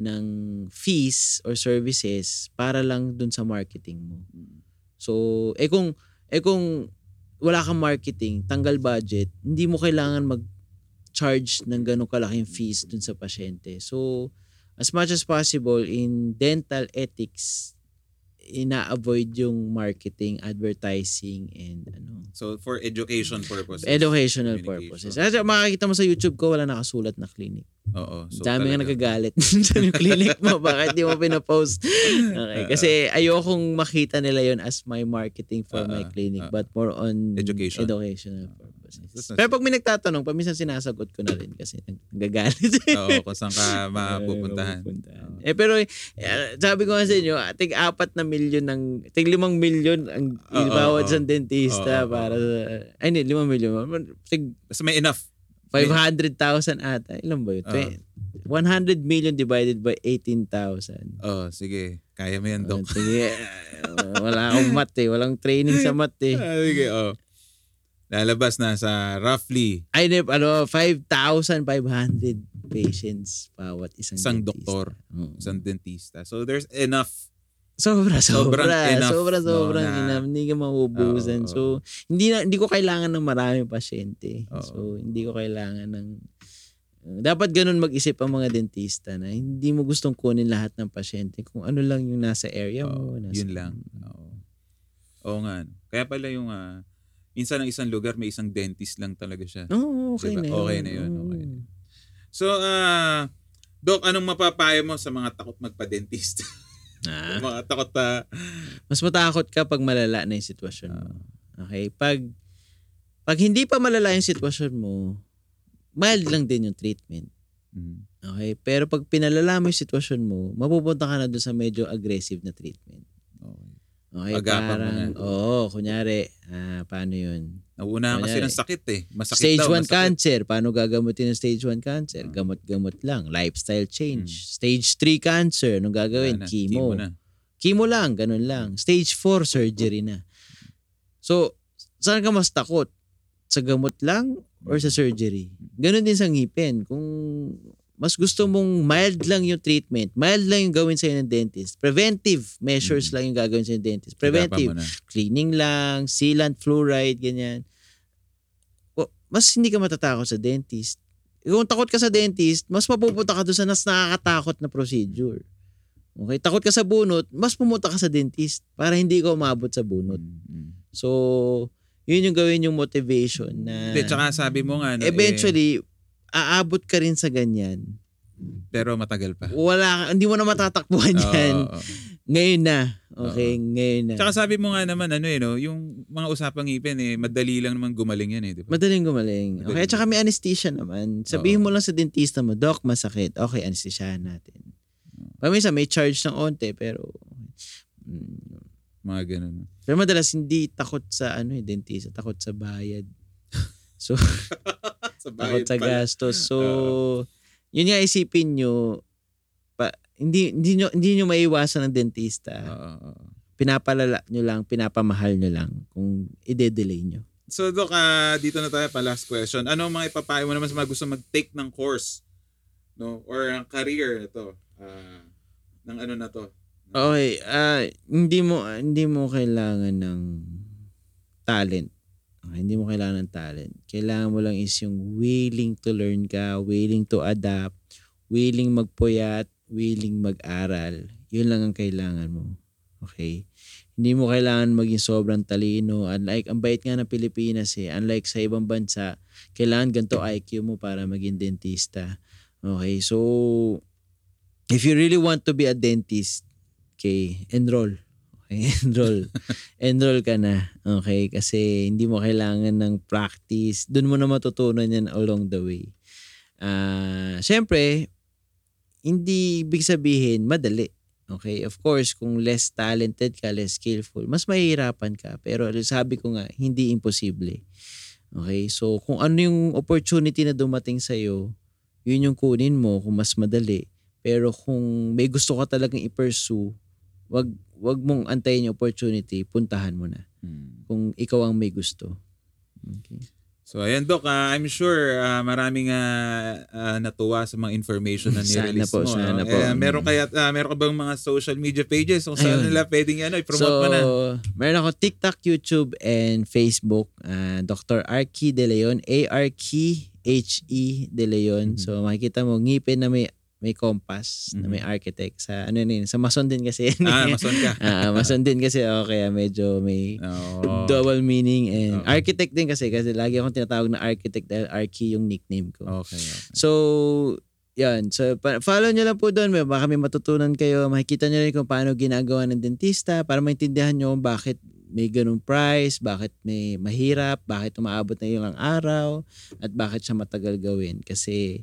ng fees or services para lang dun sa marketing mo. Mm. So, eh kung, eh kung wala kang marketing, tanggal budget, hindi mo kailangan mag-charge ng ganong kalaking fees dun sa pasyente. So, as much as possible in dental ethics ina-avoid yung marketing, advertising, and ano. So, for education purposes. Educational purposes. Kasi makikita mo sa YouTube ko, wala nakasulat na clinic. Oo. So Dami nga nagagalit sa yung clinic mo. Bakit di mo pinapost? Okay. Kasi ayokong makita nila yon as my marketing for uh, my clinic, uh, but more on education. educational purposes. Pero pag may nagtatanong, pa minsan sinasagot ko na rin kasi nagagalit. Oo, kung saan ka mapupuntahan. Eh pero eh, sabi ko nga sa inyo, tig apat na milyon ng, tig limang milyon ang ibawad sa dentista oh, para sa, ay hindi, limang milyon. Tig, Basta may enough. 500,000 ata. Ilan ba yun? Uh, 100 million divided by 18,000. Oh, sige. Kaya mo yan, Dok. Oh, sige. Wala akong mat eh. Walang training sa mat eh. Ah, sige, oh. Lalabas na sa roughly ay ano 5,500 patients bawat isang isang dentista. doktor, mm. isang dentista. So there's enough Sobra, sobra. Sobrang enough, sobra, no, sobrang na- enough. Hindi ka mauubusan. Oo, so, hindi na hindi ko kailangan ng maraming pasyente. Oo. So, hindi ko kailangan ng dapat ganun mag-isip ang mga dentista na hindi mo gustong kunin lahat ng pasyente kung ano lang yung nasa area mo. Nasa, yun lang. Oo. Oo nga. no. Kaya pala yung ah, minsan ang isang lugar may isang dentist lang talaga siya. Oo, okay Diba? na yun. Okay na yun, okay Oo. So, ah, Doc, anong mapapayo mo sa mga takot magpa-dentist? Ah, mga takot pa. mas matakot ka pag malala na yung sitwasyon mo. Ah. Okay? Pag pag hindi pa malala yung sitwasyon mo, mild lang din yung treatment. Mm. Okay? Pero pag pinalala mo yung sitwasyon mo, mapupunta ka na doon sa medyo aggressive na treatment. Okay. Okay? Agapan mo parang, na. oo, kunyari, ah, paano yun? Nauunahan kasi ng sakit eh. Masakit stage daw, 1 masakit. cancer. Paano gagamutin yung stage 1 cancer? Ah. Gamot-gamot lang. Lifestyle change. Stage 3 cancer. Anong gagawin? Na, Chemo. na. Chemo lang, ganun lang. Stage 4, surgery na. So, saan ka mas takot? Sa gamot lang or sa surgery? Ganun din sa ngipin. Kung mas gusto mong mild lang yung treatment, mild lang yung gawin sa'yo ng dentist. Preventive measures Mm. lang yung gagawin sa'yo ng dentist. Preventive. Cleaning lang, sealant, fluoride, ganyan. Mas hindi ka matatakot sa dentist. Kung takot ka sa dentist, mas mapupunta ka doon sa nas nakakatakot na procedure. Okay, takot ka sa bunot, mas pumunta ka sa dentist para hindi ka umabot sa bunot. Mm, mm. So, yun yung gawin yung motivation na Hindi, tsaka sabi mo nga, no, eventually, aabot ka rin sa ganyan. pero matagal pa. Wala, hindi mo na matatakbuhan Oo, yan. oo, oo. Ngayon na. Okay, ngayon na. Tsaka sabi mo nga naman, ano eh, no, yung mga usapang ngipin eh, madali lang naman gumaling yan eh, di ba? Madaling gumaling. Okay, Madaling at saka may anesthesia naman. Sabihin mo lang sa dentista mo, Doc, masakit. Okay, anesthesiahan natin. Paminsan may charge ng onte, pero... Mm, Mga ganun. pero madalas hindi takot sa ano eh, dentista, takot sa bayad. So, Sa takot bayad sa gastos. So, yun nga isipin nyo, pa, hindi, hindi, nyo, hindi nyo maiwasan ng dentista. Oo. Pinapalala nyo lang, pinapamahal nyo lang kung ide-delay nyo. So, Doc, ah, dito na tayo pa last question. Ano ang mga ipapayo mo naman sa mga gusto mag-take ng course? No? Or ang career ito? ah, ng ano na to? Okay, ah hindi mo hindi mo kailangan ng talent. Okay, hindi mo kailangan ng talent. Kailangan mo lang is yung willing to learn ka, willing to adapt, willing magpuyat, willing mag-aral. Yun lang ang kailangan mo. Okay? Hindi mo kailangan maging sobrang talino. Unlike, ang bait nga ng Pilipinas eh. Unlike sa ibang bansa, kailangan ganito IQ mo para maging dentista. Okay, so if you really want to be a dentist, okay, enroll. Okay, enroll. enroll ka na. Okay, kasi hindi mo kailangan ng practice. Doon mo na matutunan yan along the way. Ah, syempre, hindi ibig sabihin madali. Okay, of course, kung less talented ka, less skillful, mas mahihirapan ka. Pero sabi ko nga, hindi imposible. Okay, so kung ano yung opportunity na dumating sa'yo, yun yung kunin mo kung mas madali. Pero kung may gusto ka talagang i-pursue, wag, wag mong antayin yung opportunity, puntahan mo na. Hmm. Kung ikaw ang may gusto. Okay. So, ayan, Doc. ah, I'm sure ah, maraming ah, ah, natuwa sa mga information na nirelease po, mo. sana no? po. Eh, meron, Mm. kaya, ah, meron ka bang mga social media pages kung saan Ayun. nila pwedeng ano, i-promote so, mo na? meron ako TikTok, YouTube, and Facebook. ah, Dr. Arky De Leon. A-R-K-H-E De Leon. Mhm. So, makikita mo, ngipin na may may compass, na may Mhm. architect. Sa ano yun, sa mason din kasi. yun ah, eh. mason ka. Ah, mason din kasi ako, kaya medyo may Oo. double meaning and Oo. architect din kasi kasi lagi akong tinatawag na architect dahil Arky yung nickname ko. Okay, okay. So, yan. So, follow nyo lang po doon. Baka may matutunan kayo. Makikita nyo rin kung paano ginagawa ng dentista para maintindihan nyo kung bakit may ganung price, bakit may mahirap, bakit umaabot na ilang araw, at bakit siya matagal gawin. Kasi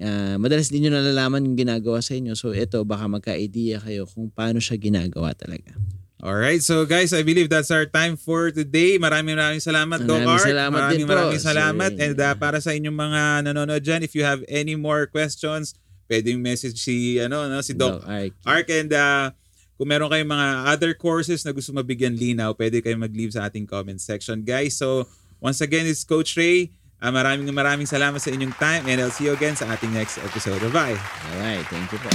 ah, madalas din nyo nalalaman yung ginagawa sa inyo. So, ito, baka magka-idea kayo kung paano siya ginagawa talaga. Alright, so guys, I believe that's our time for today. Maraming maraming salamat, Doc Maraming Art. salamat maraming din po, maraming salamat. sir. And uh, para sa inyong mga nanonood dyan, if you have any more questions, pwedeng message si, ano, no, si Doc Arky. Ark. And uh, kung meron kayong mga other courses na gusto mabigyan linaw, pwede kayong mag-leave sa ating comment section, guys. So, once again, it's Coach Ray. Uh, maraming maraming salamat sa inyong time and I'll see you again sa ating next episode. Bye-bye! Alright, thank you po.